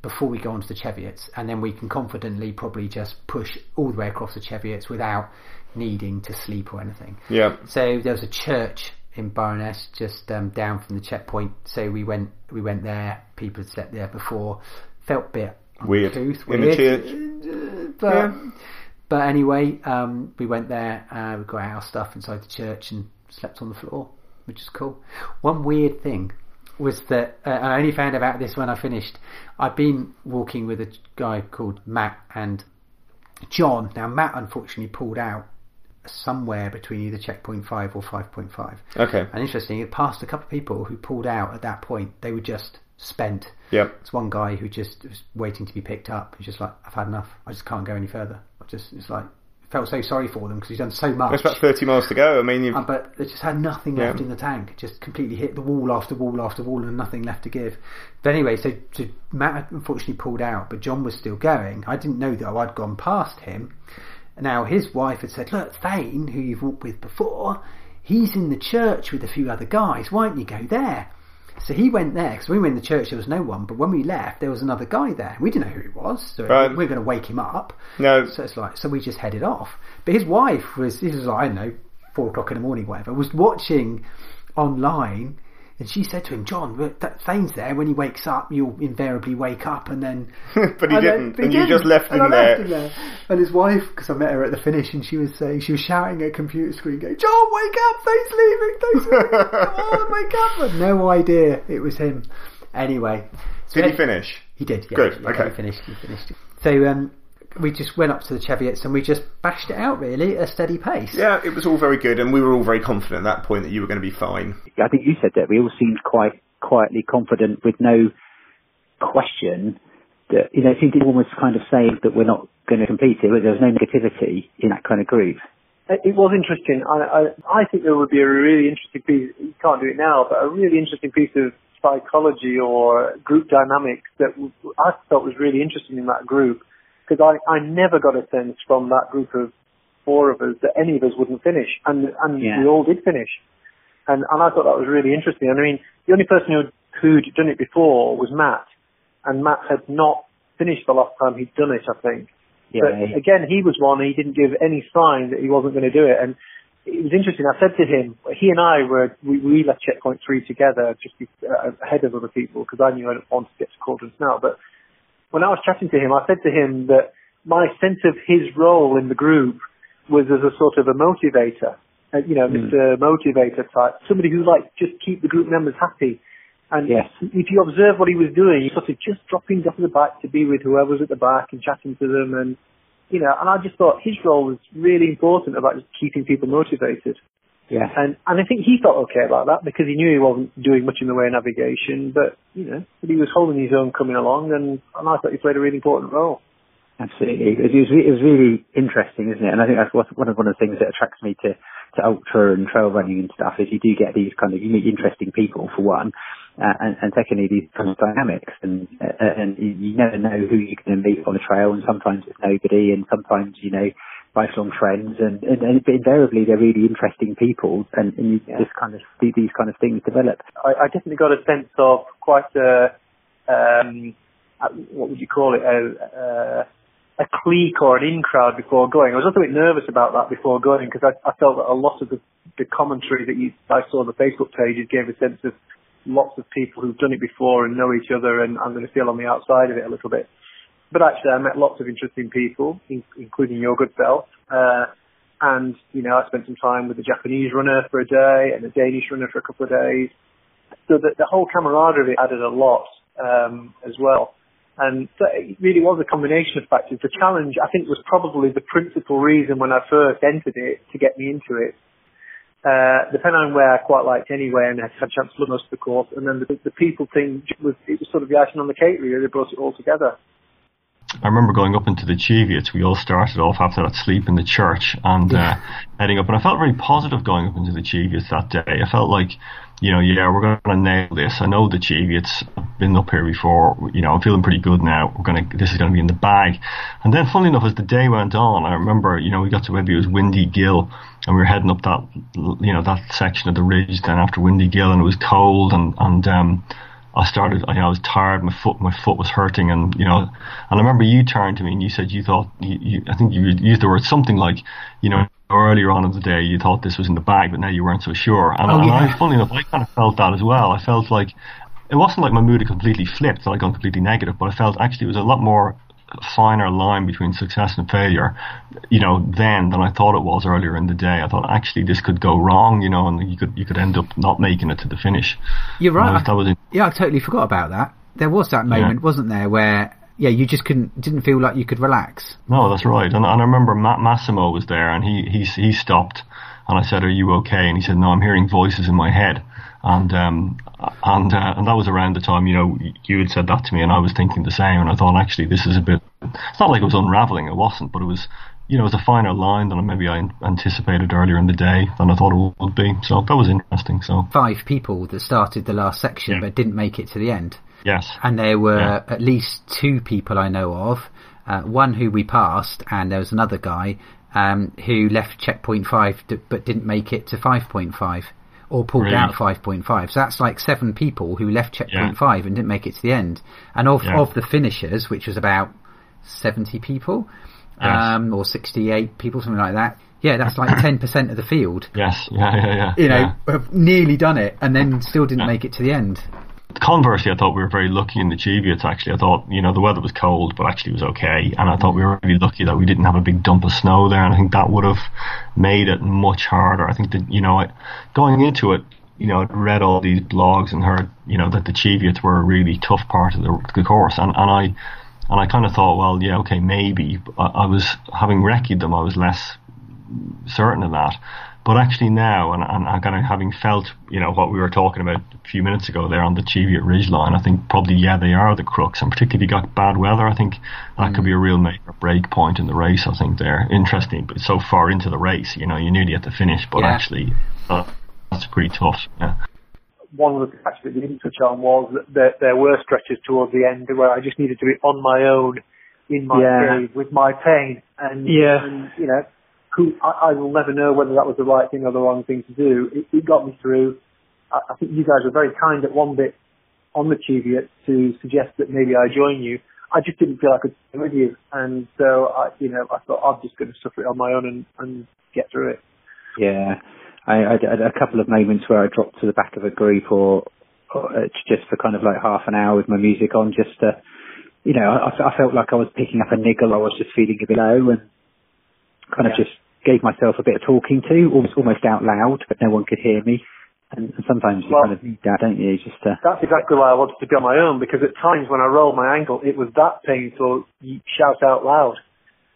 before we go onto the Cheviots, and then we can confidently probably just push all the way across the Cheviots without needing to sleep or anything. Yeah. So there was a church in Byrness just um, down from the checkpoint. So we went we went there. People had slept there before. Felt a bit Weird. uncouth, In the church. But Yeah. but anyway, um, we went there. Uh, we got our stuff inside the church and slept on the floor, which is cool. One weird thing was that uh, I only found about this when I finished. I'd been walking with a guy called Matt and John. Now Matt unfortunately pulled out somewhere between either checkpoint five or five point five. Okay. And interesting, it passed a couple of people who pulled out at that point. They were just spent. Yep. It's one guy who just was waiting to be picked up. He's just like, I've had enough. I just can't go any further. I just, it's like, felt so sorry for them because he's done so much. There's about 30 miles to go. I mean, you've, but they just had nothing Yeah. left in the tank. Just completely hit the wall after wall after wall and nothing left to give. But anyway, so, so Matt had unfortunately pulled out, but John was still going. I didn't know that I'd gone past him. Now his wife had said, "Look, Thane, who you've walked with before, he's in the church with a few other guys. Why don't you go there?" So he went there because when we were in the church there was no one, but when we left there was another guy there. We didn't know who he was, so Right. we were going to wake him up. No. So it's like, so we just headed off. But his wife was, this was like, I don't know, four o'clock in the morning, whatever, was watching online and she said to him, John, that Thane's there. When he wakes up, you'll invariably wake up and then. But he And didn't, but he and you just left and him I left there. him there. And his wife, because I met her at the finish, and she was saying, she was shouting at a computer screen, going, John, wake up, Thane's leaving, Thane's leaving, come on, wake up. But no idea it was him. Anyway. so Did he then- finish? He did, yeah. Good, yeah, okay. He finished, he finished. So, um, we just went up to the Cheviots and we just bashed it out really at a steady pace. Yeah, it was all very good, and we were all very confident at that point that you were going to be fine. I think you said that we all seemed quite quietly confident with no question that, you know, it seemed almost kind of saying that we're not going to complete it, but there was no negativity in that kind of group. It it was interesting. I, I, I think there would be a really interesting piece, you can't do it now, but a really interesting piece of psychology or group dynamics that I thought was really interesting in that group because I, I never got a sense from that group of four of us that any of us wouldn't finish and, and Yeah. we all did finish. And, and I thought that was really interesting. And I mean, the only person who'd, who'd done it before was Matt and Matt had not finished the last time he'd done it, I think. Yeah, But again, he was one. He didn't give any sign that he wasn't going to do it, and it was interesting. I said to him, he and I were we, we left checkpoint three together, just uh, ahead of other people because I knew I didn't want to get to Cauldrons now. But when I was chatting to him, I said to him that my sense of his role in the group was as a sort of a motivator, uh, you know, Mm. Mr. Motivator type, somebody who like just keep the group members happy. And Yes. if you observe what he was doing, he sort of just dropping off at the back to be with whoever was at the back and chatting to them, and you know, and I just thought his role was really important about just keeping people motivated. Yeah. And and I think he felt okay about that because he knew he wasn't doing much in the way of navigation, but you know, but he was holding his own coming along, and, and I thought he played a really important role. Absolutely, it was, it was really interesting, isn't it? And I think that's what, one of one of the things that attracts me to to ultra and trail running and stuff is you do get these kind of you meet interesting people for one, uh, and, and secondly these kind of dynamics, and uh, and you, you never know who you're going to meet on the trail, and sometimes it's nobody, and sometimes you know lifelong friends, and, and, and invariably they're really interesting people, and, and you just kind of see these kind of things develop. I, I definitely got a sense of quite a um, what would you call it a. a a clique or an in crowd before going. I was a little bit nervous about that before going because I, I felt that a lot of the, the commentary that you, I saw on the Facebook pages gave a sense of lots of people who've done it before and know each other and I'm going to feel on the outside of it a little bit. But actually I met lots of interesting people, in, including your good self. Uh, and, you know, I spent some time with a Japanese runner for a day and a Danish runner for a couple of days. So the, the whole camaraderie of it added a lot, um, as well. And so it really was a combination of factors. The challenge, I think, was probably the principal reason when I first entered it to get me into it. Uh, the Pennine Way I quite liked anyway and I had a chance to look most of the course. And then the, the people thing was, it was sort of the icing on the cake really. They brought it all together. I remember going up into the Cheviots. We all started off after that sleep in the church and uh, heading up. And I felt very positive going up into the Cheviots that day. I felt like you know, yeah, we're going to nail this. I know the Cheviots have been up here before. You know, I'm feeling pretty good now. We're going to, this is going to be in the bag. And then, funnily enough, as the day went on, I remember, you know, we got to maybe it was Windy Gyle, and we were heading up that, you know, that section of the ridge. Then after Windy Gyle, and it was cold, and and um, I started, you know, I was tired. My foot, my foot was hurting, and you know, and I remember you turned to me and you said you thought, you, you, I think you used the word something like, you know, earlier on in the day you thought this was in the bag, but now you weren't so sure. And, Oh, and. I, funny enough, I kind of felt that as well. I felt like it wasn't like my mood had completely flipped, that I'd gone completely negative, but I felt actually it was a lot more finer line between success and failure, you know, then than I thought it was earlier in the day. I thought actually this could go wrong, you know, and you could you could end up not making it to the finish. You're I right. was- that was Yeah, I totally forgot about that. There was that moment, wasn't there, where yeah, you just couldn't didn't feel like you could relax. No, that's right. And, and I remember Ma- Massimo was there, and he he he stopped, and I said, "Are you okay?" And he said, "No, I'm hearing voices in my head." And um and uh, and that was around the time you know you had said that to me, and I was thinking the same. And I thought, actually, this is a bit. It's not like it was unraveling. It wasn't, but it was. You know, it was a finer line than maybe I anticipated earlier in the day than I thought it would be. So that was interesting. So Five people that started the last section but didn't make it to the end. yes, And there were Yeah. at least two people I know of. Uh, one who we passed, and there was another guy um, who left checkpoint five d- but didn't make it to five point five, or pulled Really? out five point five. So that's like seven people who left checkpoint Yeah. five and didn't make it to the end. And of Yeah. of the finishers, which was about seventy people, Yes. um, or sixty eight people, something like that. Yeah, that's like ten percent of the field. yes, yeah, yeah, yeah. You know, yeah. have nearly done it, and then still didn't make it to the end. Conversely, I thought we were very lucky in the Cheviots. Actually, I thought you know the weather was cold, but actually it was okay, and I thought we were really lucky that we didn't have a big dump of snow there, and I think that would have made it much harder. I think that you know, going into it, you know, I'd read all these blogs and heard you know that the Cheviots were a really tough part of the, the course, and and I and I kind of thought, well, yeah, okay, maybe. I, I was having recce them, I was less certain of that. But actually now, and, and, and kind of having felt, you know, what we were talking about a few minutes ago there on the Cheviot Ridge line, I think probably, yeah, they are the crux. And particularly if you got bad weather, I think that could be a real make or break point in the race, I think there. Interesting, but so far into the race, you know, you're nearly at the finish, but Yeah. actually, uh, that's pretty tough, yeah. One of the factors that we didn't touch on was that there, there were stretches towards the end where I just needed to be on my own in my Yeah. cave with my pain. And, Yeah. and you know, who I, I will never know whether that was the right thing or the wrong thing to do. It, it got me through. I, I think you guys were very kind at one bit on the Cheviot to suggest that maybe I join you. I just didn't feel I could stay with you, and so I, you know, I thought I'm just going to suffer it on my own and, and get through it. Yeah, I, I had a couple of moments where I dropped to the back of a group or, or uh, just for kind of like half an hour with my music on, just to, you know, I, I felt like I was picking up a niggle. I was just feeling a bit low and kind of Yeah. just gave myself a bit of talking to, almost almost out loud, but no one could hear me. And, and sometimes you Well- kind of need that, don't you? Just to, That's exactly why I wanted to be on my own because at times when I rolled my ankle, it was that painful. You shout out loud,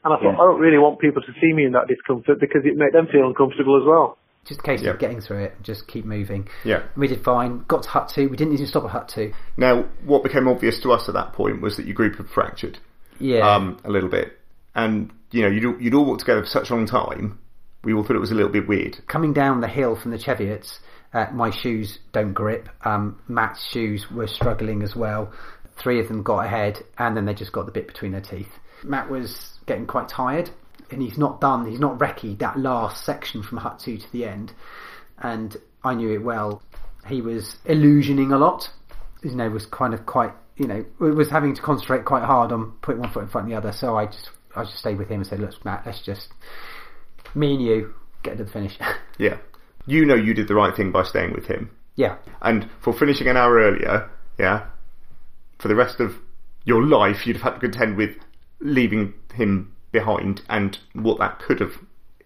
and I thought Yeah. I don't really want people to see me in that discomfort because it made them feel uncomfortable as well. just a case Yeah. of getting through it, just keep moving. Yeah. we did fine. Got to hut two. We didn't even stop at hut two. Now, what became obvious to us at that point was that your group had fractured. Yeah. Um, a little bit. And, you know, you'd, you'd all walked together for such a long time, we all thought it was a little bit weird. Coming down the hill from the Cheviots, uh, my shoes don't grip. Um, Matt's shoes were struggling as well. Three of them got ahead, and then they just got the bit between their teeth. Matt was getting quite tired, and he's not done. He's not recce that last section from hut two to the end, and I knew it well. He was illusioning a lot. You know, was kind of quite. You know, was having to concentrate quite hard on putting one foot in front of the other. So I just, I just stayed with him and said, "Look, Matt, let's just me and you get to the finish." Yeah. You know you did the right thing by staying with him. yeah, And for finishing an hour earlier, yeah, for the rest of your life, you'd have had to contend with leaving him behind and what that could have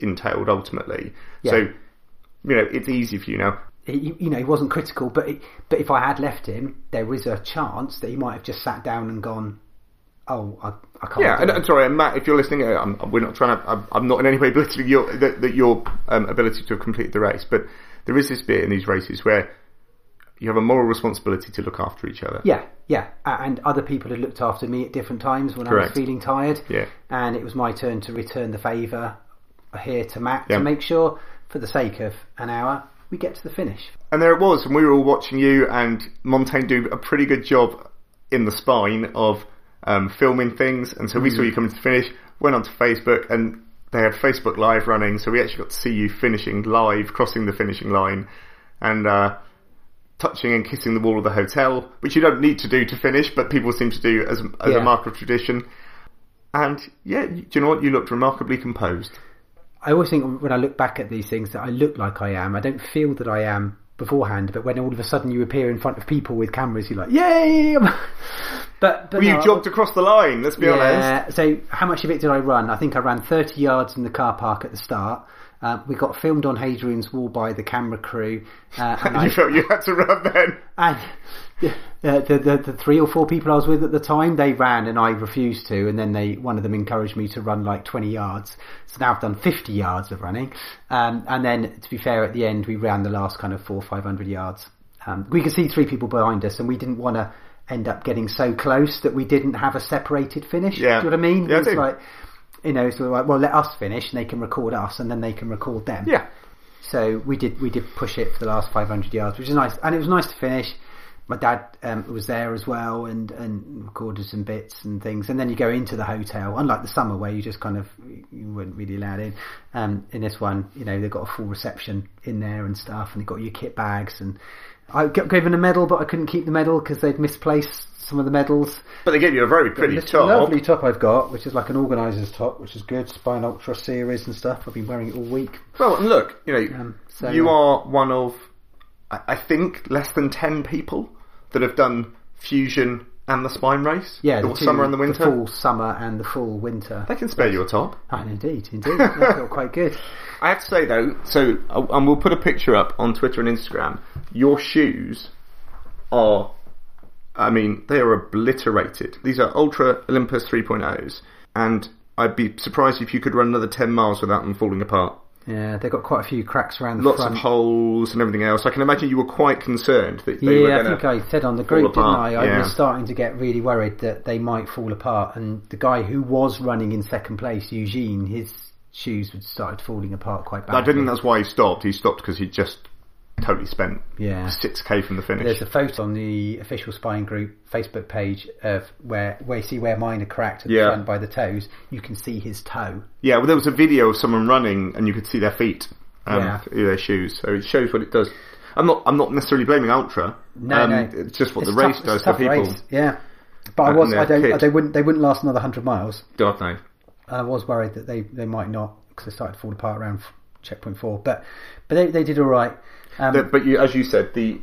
entailed ultimately. Yeah. So, you know, it's easy for you now. he, you know, he wasn't critical, but he, but if I had left him, there was a chance that he might have just sat down and gone, "Oh, I, I can't." Yeah, and, and sorry, and Matt, if you're listening, uh, I'm, we're not trying to. I'm, I'm not in any way belittling your that, that your um, ability to have completed the race, but there is this bit in these races where you have a moral responsibility to look after each other. yeah, yeah, and other people had looked after me at different times when I was feeling tired. Yeah. and it was my turn to return the favour here to Matt Yeah. to make sure, for the sake of an hour, we get to the finish. And there it was, and we were all watching you and Montaigne do a pretty good job in the spine of um, filming things. And so we saw you coming to finish, went onto Facebook, and they had Facebook Live running, so we actually got to see you finishing live, crossing the finishing line, and uh, touching and kissing the wall of the hotel, which you don't need to do to finish, but people seem to do as, as Yeah. a mark of tradition. And yeah, do you know what? You looked remarkably composed. I always think when I look back at these things that I look like I am. I don't feel that I am beforehand, but when all of a sudden you appear in front of people with cameras, you're like, "Yay!" but but Well, you no, jogged across the line, let's be honest. So how much of it did I run? I think I ran 30 yards in the car park at the start. Uh, we got filmed on Hadrian's Wall by the camera crew, uh, and I you felt you had to run then. and yeah, the, the, the the three or four people I was with at the time they ran and I refused to, and then they one of them encouraged me to run like 20 yards. So now I've done 50 yards of running, um, and then to be fair, at the end we ran the last kind of four or 500 yards. Um, we could see three people behind us, and we didn't want to end up getting so close that we didn't have a separated finish. Yeah. Do you know what I mean? Yeah, it's like you know, so like, well, let us finish, and they can record us, and then they can record them. Yeah. So we did we did push it for the last 500 yards, which is nice, and it was nice to finish. My dad um, was there as well, and and recorded some bits and things. And then you go into the hotel, unlike the summer where you just kind of you weren't really allowed in. Um, in this one, you know, they've got a full reception in there and stuff, and they've got your kit bags. And I got given a medal, but I couldn't keep the medal because they'd misplaced some of the medals. But they gave you a very pretty This top. lovely top I've got, which is like an organizer's top, which is good. Spine Ultra series and stuff. I've been wearing it all week. Well, and look, you know, Um, so, you are one of, I I think, less than 10 people that have done Fusion and the Spine Race. Yeah, the, the two- summer and the winter. full summer and the full winter. They can spare you a top. Ah, indeed, indeed. I feel quite good. I have to say though, so uh, and we'll put a picture up on Twitter and Instagram. Your shoes are, I mean, they are obliterated. These are Altra Olympus 3.0s, and I'd be surprised if you could run another 10 miles without them falling apart. Yeah, they've got quite a few cracks around the Lots front. of holes and everything else. I can imagine you were quite concerned that they were yeah, I think I said on the group, didn't I? I yeah. was starting to get really worried that they might fall apart. And the guy who was running in second place, Eugene, his shoes had started falling apart quite badly. I didn't. That's why he stopped. He stopped because he just totally spent Yeah. six k from the finish. There's a photo on the official Spine Group Facebook page of where where you see where mine are cracked at Yeah. the front by the toes. You can see his toe. Yeah, well, there was a video of someone running, and you could see their feet, um, Yeah. their shoes. So it shows what it does. I'm not. I'm not necessarily blaming Altra. No, um, no, It's just what It's the tough- race does tough people. race, Yeah, but I was. I don't. They wouldn't. They wouldn't last another hundred miles. God no. I was worried that they, they might not because they started to fall apart around checkpoint four. But but they, they did all right. Um, The- but you, as you said, the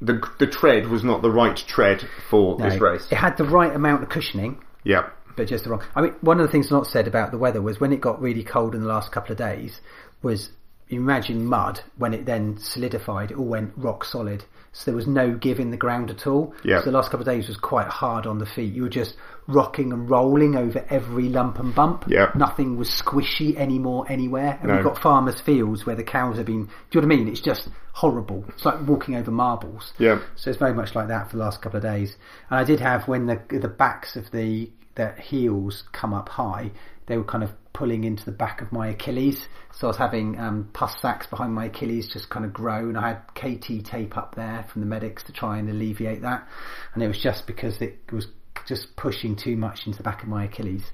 the the tread was not the right tread for no, this race. It had the right amount of cushioning, Yeah. but just the wrong. I mean, one of the things not said about the weather was when it got really cold in the last couple of days was imagine mud when it then solidified, it all went rock solid. So there was no give in the ground at all. Yeah. So the last couple of days was quite hard on the feet. You were just rocking and rolling over every lump and bump. Yeah. Nothing was squishy anymore anywhere. And No. we've got farmers' fields where the cows have been. Do you know what I mean? It's just horrible. It's like walking over marbles. Yeah. So it's very much like that for the last couple of days. And I did have when the the backs of the the heels come up high, they were kind of pulling into the back of my Achilles. So I was having um, pus sacs behind my Achilles just kind of grow, and I had KT tape up there from the medics to try and alleviate that. And it was just because it was just pushing too much into the back of my Achilles.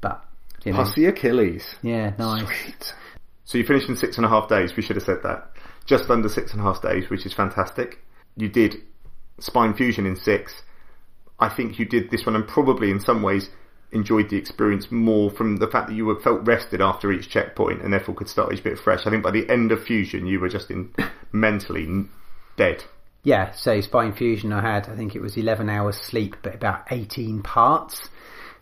But you know, Pussy Achilles. yeah, nice. Sweet. So you finished in six and a half days. We should have said that. Just under six and a half days, which is fantastic. You did spine fusion in six. I think you did this one, and probably in some ways enjoyed the experience more from the fact that you were felt rested after each checkpoint, and therefore could start each bit fresh. I think by the end of fusion, you were just in mentally dead. Yeah, so spine fusion I had, I think it was 11 hours sleep, but about 18 parts.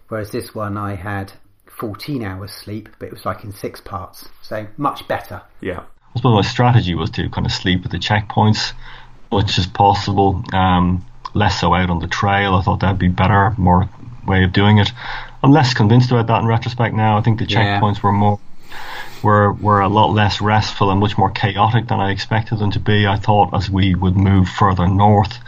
Whereas this one I had 14 hours sleep, but it was like in six parts. So much better. Yeah. I suppose my strategy was to kind of sleep at the checkpoints, much as possible. Um, less so out on the trail. I thought that'd be better, more way of doing it. I'm less convinced about that in retrospect now. I think the Yeah. checkpoints were more were were a lot less restful and much more chaotic than I expected them to be. I thought as we would move further north,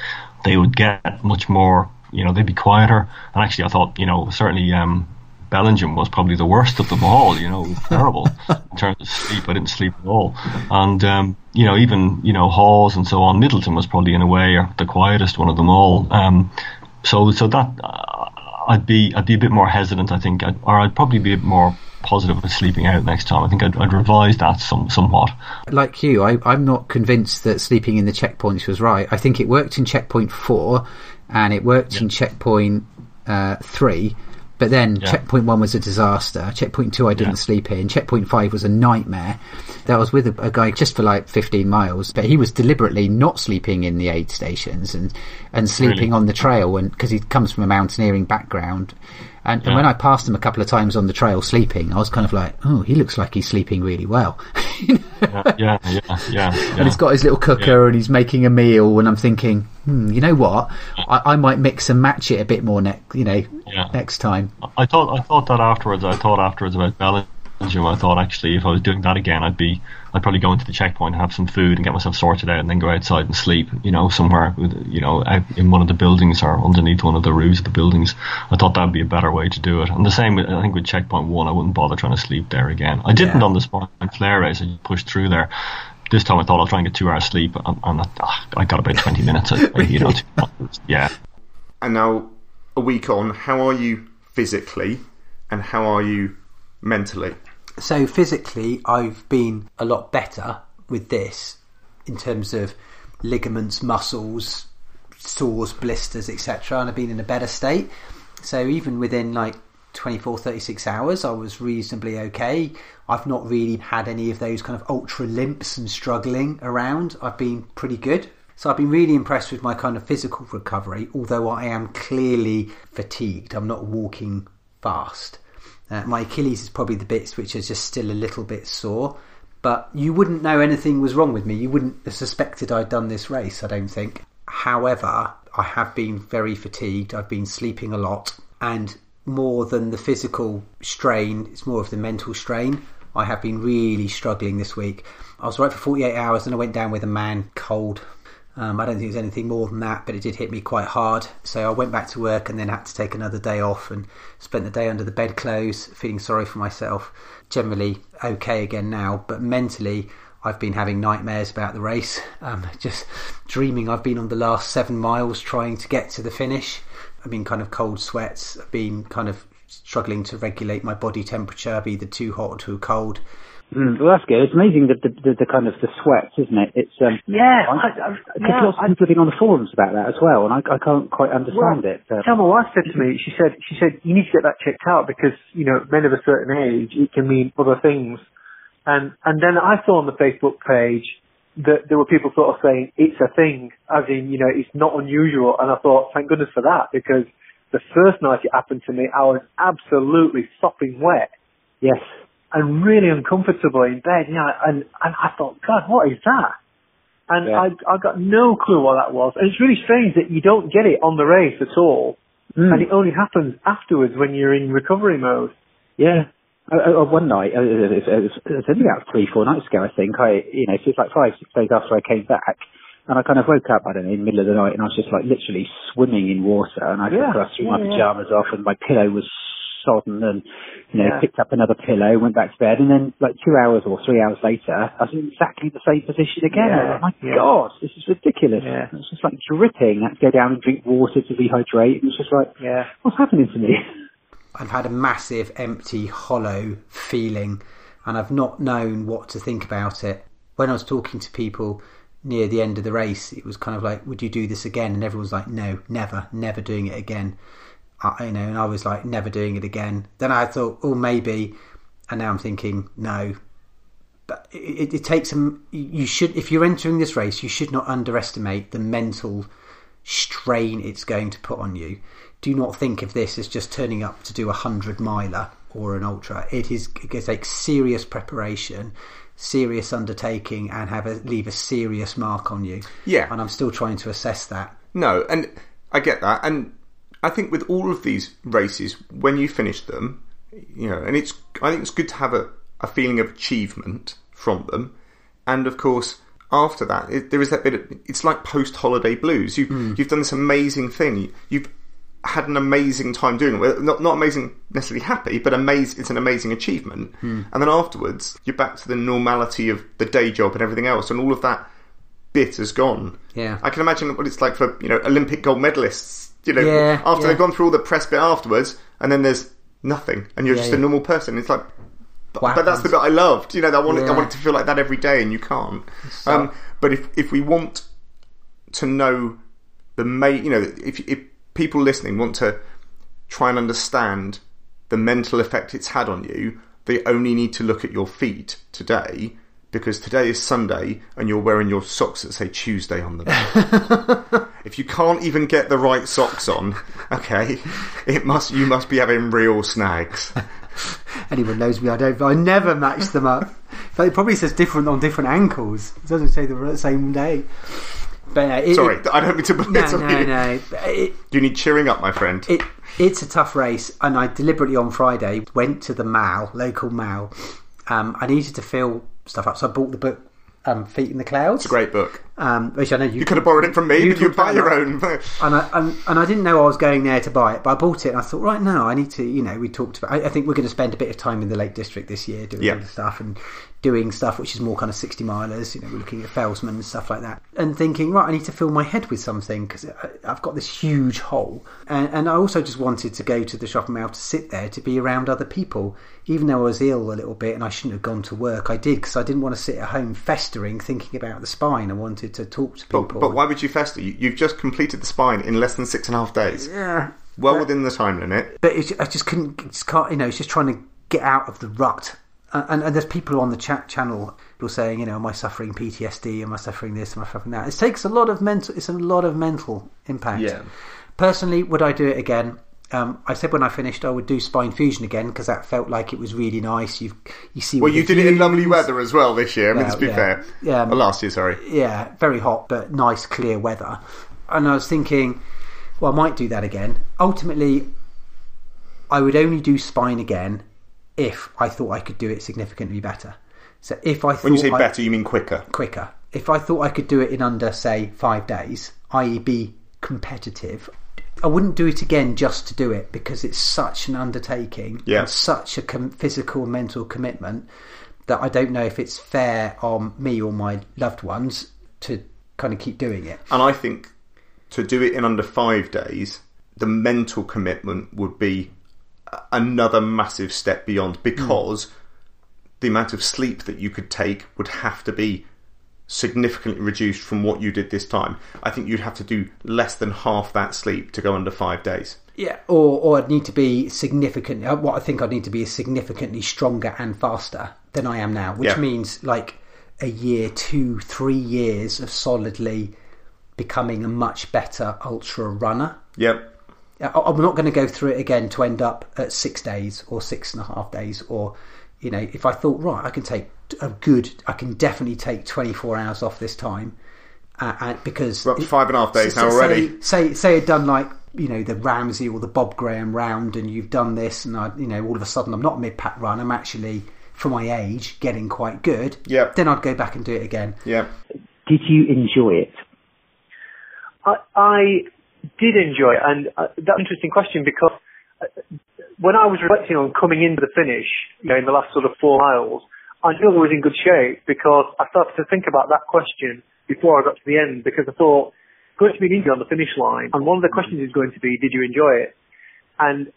they would get much more. You know, they'd be quieter. And actually, I thought, you know, certainly um, Bellingham was probably the worst of them all. You know, it was terrible in terms of sleep. I didn't sleep at all. And um, you know, even you know Hawes and so on. Middleton was probably in a way the quietest one of them all. Um, so so that I'd be I'd be a bit more hesitant. I think, I'd, or I'd probably be a bit more positive with sleeping out next time. I think I'd, I'd revise that some somewhat. like you, I, I'm not convinced that sleeping in the checkpoints was right. I think it worked in checkpoint four, and it worked in checkpoint uh, three. But then Yeah. checkpoint one was a disaster. Checkpoint two I didn't Yeah. sleep in. Checkpoint five was a nightmare. That was with a, a guy just for like 15 miles, but he was deliberately not sleeping in the aid stations and and sleeping Really? on the trail, and because he comes from a mountaineering background. And, and when I passed him a couple of times on the trail sleeping, I was kind of like, oh, he looks like he's sleeping really well. Yeah, yeah, yeah, yeah. yeah. and he's got his little cooker and he's making a meal and I'm thinking, hmm, you know what? I, I might mix and match it a bit more next, you know, Yeah. next time. I thought I thought that afterwards. I thought afterwards about Bellingham. I thought actually if I was doing that again, I'd be I'd probably go into the checkpoint, have some food, and get myself sorted out, and then go outside and sleep. You know, somewhere with you know out in one of the buildings or underneath one of the roofs of the buildings. I thought that'd be a better way to do it. And the same, with, I think with checkpoint one, I wouldn't bother trying to sleep there again. I didn't Yeah. on the spine flare race. I pushed through there. This time I thought I'll try and get two hours sleep, and, and ah, I got about twenty minutes. You know, yeah. And now, a week on, how are you physically, and how are you mentally? So physically, I've been a lot better with this in terms of ligaments, muscles, sores, blisters, etc. And I've been in a better state. So even within like 24, 36 hours, I was reasonably okay. I've not really had any of those kind of ultra limps and struggling around. I've been pretty good. So I've been really impressed with my kind of physical recovery, although I am clearly fatigued. I'm not walking fast. Uh, my Achilles is probably the bits which are just still a little bit sore, but you wouldn't know anything was wrong with me. You wouldn't have suspected I'd done this race, I don't think. However, I have been very fatigued. I've been sleeping a lot, and more than the physical strain, it's more of the mental strain. I have been really struggling this week. I was right for 48 hours and I went down with a man cold. Um, I don't think it was anything more than that, but it did hit me quite hard. So I went back to work and then had to take another day off and spent the day under the bedclothes, feeling sorry for myself. Generally okay again now, but mentally I've been having nightmares about the race. Um, just dreaming I've been on the last seven miles trying to get to the finish. I've been kind of cold sweats. I've been kind of struggling to regulate my body temperature, either too hot or too cold. Mm, well, that's good. It's amazing the, the, the, the kind of the sweats, isn't it? It's um, Yeah, I, I, I, yeah, lots of I, people have been on the forums about that as well, and I, I can't quite understand Well, it. But, Tell my wife said to me, she said, she said, you need to get that checked out because, you know, men of a certain age, it can mean other things. And, and then I saw on the Facebook page that there were people sort of saying it's a thing, as in, you know, it's not unusual. And I thought, thank goodness for that because the first night it happened to me, I was absolutely sopping wet. yes, and really uncomfortable in bed. You know, and and I thought, God, what is that? And Yeah. I I got no clue what that was. And it's really strange that you don't get it on the race at all, Mm. and it only happens afterwards when you're in recovery mode. Yeah. Uh, uh, one night, uh, it was, it, was, only about three, four nights ago, I think. I, you know, so it's like five, six days after I came back, and I kind of woke up, I don't know, in the middle of the night, and I was just like literally swimming in water, and I Yeah, kind of threw my yeah, yeah. pajamas off, and my pillow was sodden, and you know, Yeah. picked up another pillow, went back to bed, and then like two hours or three hours later, I was in exactly the same position again. Yeah, like, my yeah. God, this is ridiculous. Yeah. It was just like dripping. I had to go down and drink water to dehydrate. It was just like, Yeah. what's happening to me? I've had a massive, empty, hollow feeling, and I've not known what to think about it. When I was talking to people near the end of the race, it was kind of like, "Would you do this again?" And everyone was like, "No, never, never doing it again." I, you know, and I was like, "Never doing it again." Then I thought, "Oh, maybe," and now I'm thinking, "No." But it, it takes some. You should, if you're entering this race, you should not underestimate the mental strain it's going to put on you. Do not think of this as just turning up to do a hundred miler or an ultra. It is it going to serious preparation, serious undertaking, and have a leave a serious mark on you. Yeah. and I'm still trying to assess that. No, and I get that, and I think with all of these races, when you finish them, you know, and it's I think it's good to have a, a feeling of achievement from them, and of course after that it, there is that bit. Of, it's like post holiday blues. You hmm. you've done this amazing thing. You've had an amazing time doing it. Not not amazing necessarily happy, but amazing. It's an amazing achievement. Hmm. And then afterwards, you're back to the normality of the day job and everything else, and all of that bit has gone. Yeah. I can imagine what it's like for you know Olympic gold medalists. You know, Yeah, after yeah. they've gone through all the press bit afterwards, and then there's nothing, and you're Yeah, just a normal person. It's like, but, but that's the bit I loved. You know, I wanted I to feel like that every day, and you can't. Um, but if if we want to know the main, you know, if if people listening want to try and understand the mental effect it's had on you, they only need to look at your feet today. Because today is Sunday and you're wearing your socks that say Tuesday on them. if you can't even get the right socks on, okay, it must you must be having real snags. Anyone knows me, I don't. I never match them up. But it probably says different on different ankles. It doesn't say the same day. But uh, it, Sorry, it- I don't mean to no, no, you. no. It, You need cheering up, my friend. it it's a tough race, and I deliberately on Friday went to the Mall, local Mall. Um, I needed to fill stuff up, so I bought the book um, "Feet in the Clouds." it's a great book. um, which I know you, You could have borrowed it from me, but you buy your own. And I, and, and I didn't know I was going there to buy it, but I bought it and I thought, right now, I need to, you know, we talked about, I, I think we're going to spend a bit of time in the Lake District this year doing Yeah. all the stuff and doing stuff which is more kind of 60 milers, you know, we're looking at Fellsman and stuff like that. And thinking, right, I need to fill my head with something because I've got this huge hole. And, and I also just wanted to go to the shopping mall to sit there to be around other people. Even though I was ill a little bit and I shouldn't have gone to work, I did because I didn't want to sit at home festering thinking about the spine. I wanted to talk to people. But, but why would you fester? You, you've just completed the spine in less than six and a half days. Yeah. Well within the time limit. but I just couldn't, just can't, you know, it's just trying to get out of the rut. And, and there's people on the chat channel who are saying, you know, am I suffering PTSD? Am I suffering this? Am I suffering that? It takes a lot of mental. It's a lot of mental impact. Yeah. Personally, would I do it again? Um, I said when I finished, I would do spine fusion again because that felt like it was really nice. You you see. Well, you did it in lovely weather as well this year. I mean, Well, let's be yeah. fair. Yeah. Uh, last year, sorry. yeah, very hot, but nice, clear weather. And I was thinking, well, I might do that again. Ultimately, I would only do spine again if I thought I could do it significantly better. So if I thought When you say I- better, you mean quicker. quicker, if I thought I could do it in under, say, five days, i.e., be competitive, I wouldn't do it again just to do it because it's such an undertaking Yeah. and such a com- physical and mental commitment that I don't know if it's fair on me or my loved ones to kind of keep doing it. And I think to do it in under five days, the mental commitment would be another massive step beyond because the amount of sleep that you could take would have to be significantly reduced from what you did this time. I think you'd have to do less than half that sleep to go under five days. Yeah, or or I'd need to be significant. uh, What I think I'd need to be is significantly stronger and faster than I am now, which Yeah. means like a year, two, three years of solidly becoming a much better ultra runner. Yep. I- I'm not going to go through it again to end up at six days or six and a half days or you know, if I thought right, I can take a good, I can definitely take 24 hours off this time, uh, and because We're up to five and a half days so- now say- already. Say say had done like you know the Ramsay or the Bob Graham round, and you've done this, and I you know all of a sudden I'm not mid pack run, I'm actually for my age getting quite good. Yeah. Then I'd go back and do it again. Yeah. Did you enjoy it? I, I did enjoy it, and uh, that's an interesting question because uh, when I was reflecting on coming into the finish, you know, in the last sort of four miles, I knew I was in good shape because I started to think about that question before I got to the end because I thought, going to be an injury on the finish line, and one of the questions is going to be, did you enjoy it? And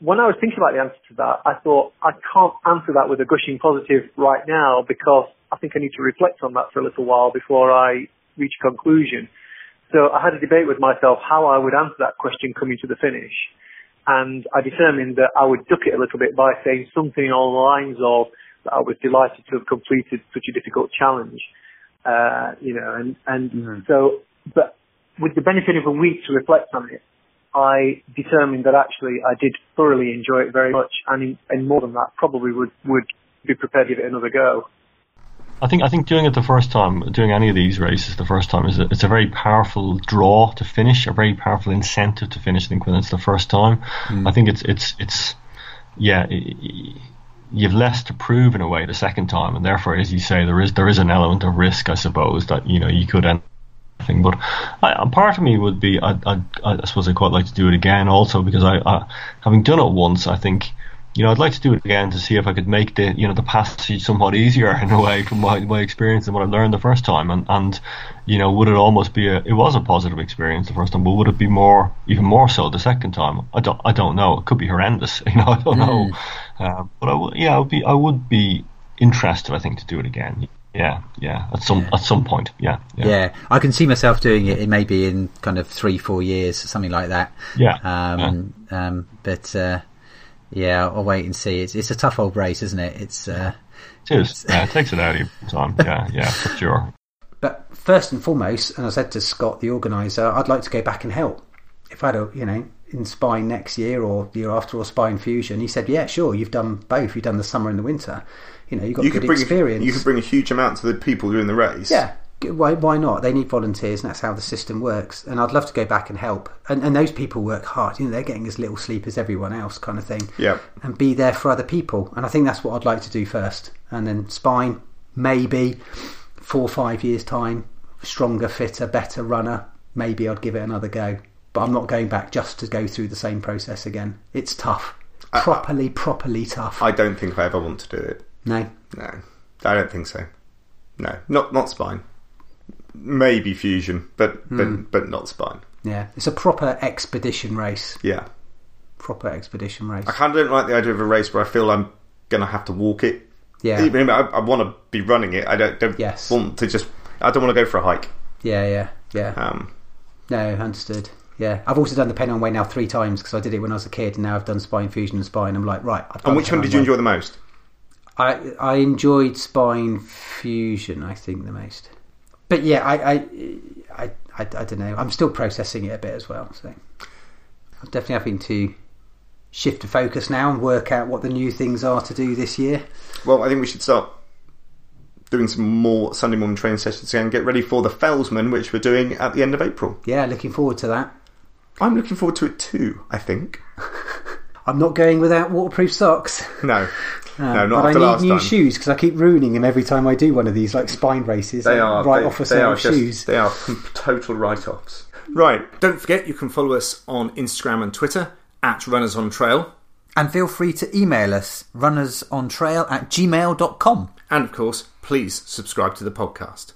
when I was thinking about the answer to that, I thought, I can't answer that with a gushing positive right now because I think I need to reflect on that for a little while before I reach a conclusion. So I had a debate with myself how I would answer that question coming to the finish. And I determined that I would duck it a little bit by saying something along the lines of that I was delighted to have completed such a difficult challenge. Uh, you know, and, and so, but with the benefit of a week to reflect on it, I determined that actually I did thoroughly enjoy it very much and, and more than that probably would, would be prepared to give it another go. I think I think doing it the first time, doing any of these races the first time is a, it's a very powerful draw to finish, a very powerful incentive to finish. I think when it's the first time, mm. I think it's it's it's yeah, y- you've less to prove in a way the second time, and therefore, as you say, there is there is an element of risk, I suppose, that you know you could end. Thing. But I, a part of me would be, I, I, I suppose I'd quite like to do it again also because I, I, having done it once, I think, you know, I'd like to do it again to see if I could make the, you know, the passage somewhat easier in a way from my, my experience and what I learned the first time. And, and, you know, would it almost be a, it was a positive experience the first time, but would it be more, even more so the second time? I don't, I don't know. It could be horrendous, you know, I don't know. Uh, but I would, yeah, I would be, I would be interested, I think, to do it again. Yeah, yeah, at some, at some point. Yeah, yeah. Yeah. I can see myself doing it in maybe in kind of three, four years, something like that. Yeah, Um, um, but uh, yeah, I'll wait and see. It's it's a tough old race, isn't it? It's uh, It is. Yeah, it takes it out of you time. Yeah, yeah, for sure. But first and foremost, and I said to Scott, the organizer, I'd like to go back and help. If I had a, you know, in Spine next year or the year after or Spine Fusion, he said, yeah, sure, you've done both. You've done the summer and the winter. You know, you've got You good could bring experience. you could bring a huge amount to the people doing the race. Yeah, g- why, why not? They need volunteers, and that's how the system works. And I'd love to go back and help. And, and those people work hard. You know, they're getting as little sleep as everyone else, kind of thing. Yeah. And be there for other people. And I think that's what I'd like to do first. And then spine, maybe four or five years time, stronger, fitter, better runner. Maybe I'd give it another go. But I'm not going back just to go through the same process again. It's tough. Properly, properly tough. I don't think I ever want to do it. no. No, I don't think so. No, not not spine. Maybe fusion, but Hmm. but but not spine. Yeah. It's a proper expedition race. Yeah, Proper expedition race. I kind of don't like the idea of a race where I feel I'm gonna have to walk it. Yeah. Even I, I want to be running it. I don't don't Yes. want to just. I don't want to go for a hike. Yeah, yeah, yeah. Um, No, understood. Yeah, I've also done the Pennine Way now three times because I did it when I was a kid, and now I've done Spine Fusion and Spine. I'm like, right. I've and which one did you enjoy the most? I I enjoyed Spine Fusion, I think, the most. But yeah, I I, I, I, don't know. I'm still processing it a bit as well. So I'm definitely having to shift the focus now and work out what the new things are to do this year. Well, I think we should start doing some more Sunday morning training sessions again. get ready for the Fellsman, which we're doing at the end of April. Yeah, looking forward to that. I'm looking forward to it too. I think. I'm not going without waterproof socks. No, Um, no, not but I need last new time. shoes because I keep ruining them every time I do one of these like spine races. They are right off a they set of just, shoes. They are total write-offs. Right. Don't forget you can follow us on Instagram and Twitter at Runners on Trail. and feel free to email us runnersontrail at gmail.com. And of course, please subscribe to the podcast.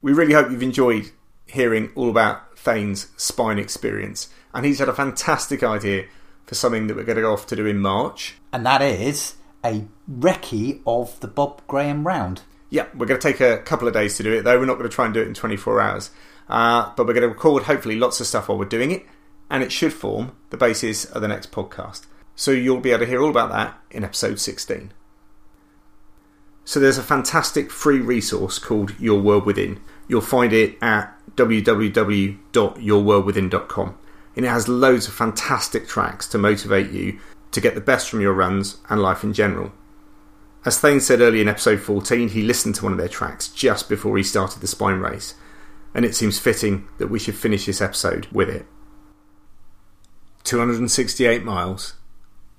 We really hope you've enjoyed hearing all about Thane's spine experience, and he's had a fantastic idea for something that we're going to go off to do in March. And that is a recce of the Bob Graham round. Yeah, we're going to take a couple of days to do it, though. We're not going to try and do it in 24 hours. Uh, but we're going to record, hopefully, lots of stuff while we're doing it, and it should form the basis of the next podcast. So you'll be able to hear all about that in episode 16. So there's a fantastic free resource called Your World Within. You'll find it at www.yourworldwithin.com. And it has loads of fantastic tracks to motivate you to get the best from your runs and life in general. As Thane said earlier in episode 14, he listened to one of their tracks just before he started the spine race, and it seems fitting that we should finish this episode with it. 268 miles,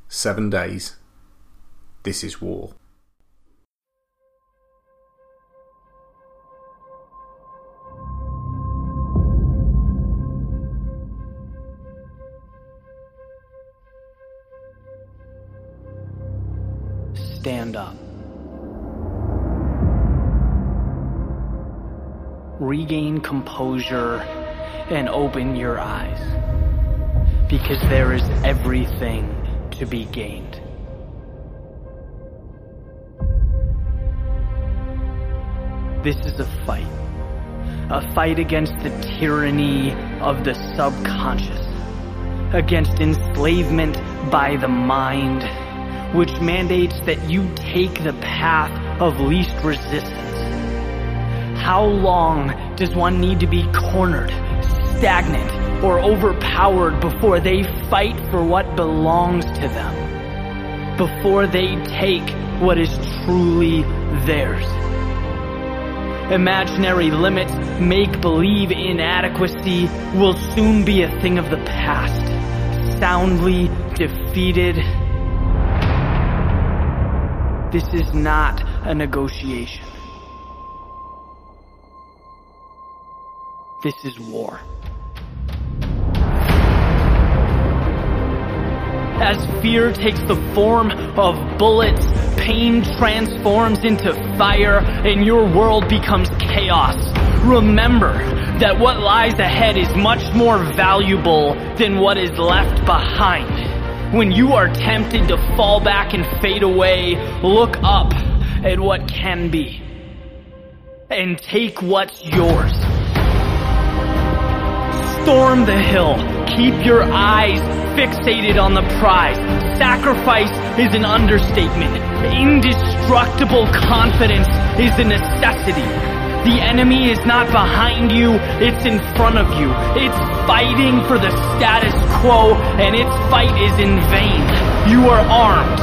7 days. This is war. Stand up. Regain composure and open your eyes because there is everything to be gained. This is a fight. A fight against the tyranny of the subconscious, against enslavement by the mind which mandates that you take the path of least resistance. How long does one need to be cornered, stagnant, or overpowered before they fight for what belongs to them? Before they take what is truly theirs? Imaginary limits, make-believe inadequacy will soon be a thing of the past, soundly defeated this is not a negotiation. This is war. As fear takes the form of bullets, pain transforms into fire, and your world becomes chaos. Remember that what lies ahead is much more valuable than what is left behind. When you are tempted to fall back and fade away, look up at what can be and take what's yours. Storm the hill. Keep your eyes fixated on the prize. Sacrifice is an understatement. Indestructible confidence is a necessity. The enemy is not behind you, it's in front of you. It's fighting for the status quo, and its fight is in vain. You are armed.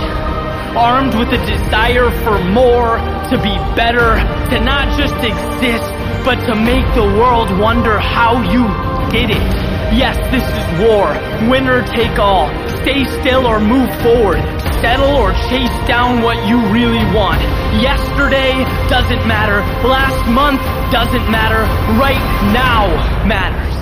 Armed with a desire for more, to be better, to not just exist, but to make the world wonder how you did it. Yes, this is war. Winner take all. Stay still or move forward settle or chase down what you really want. Yesterday doesn't matter. Last month doesn't matter. Right now matters.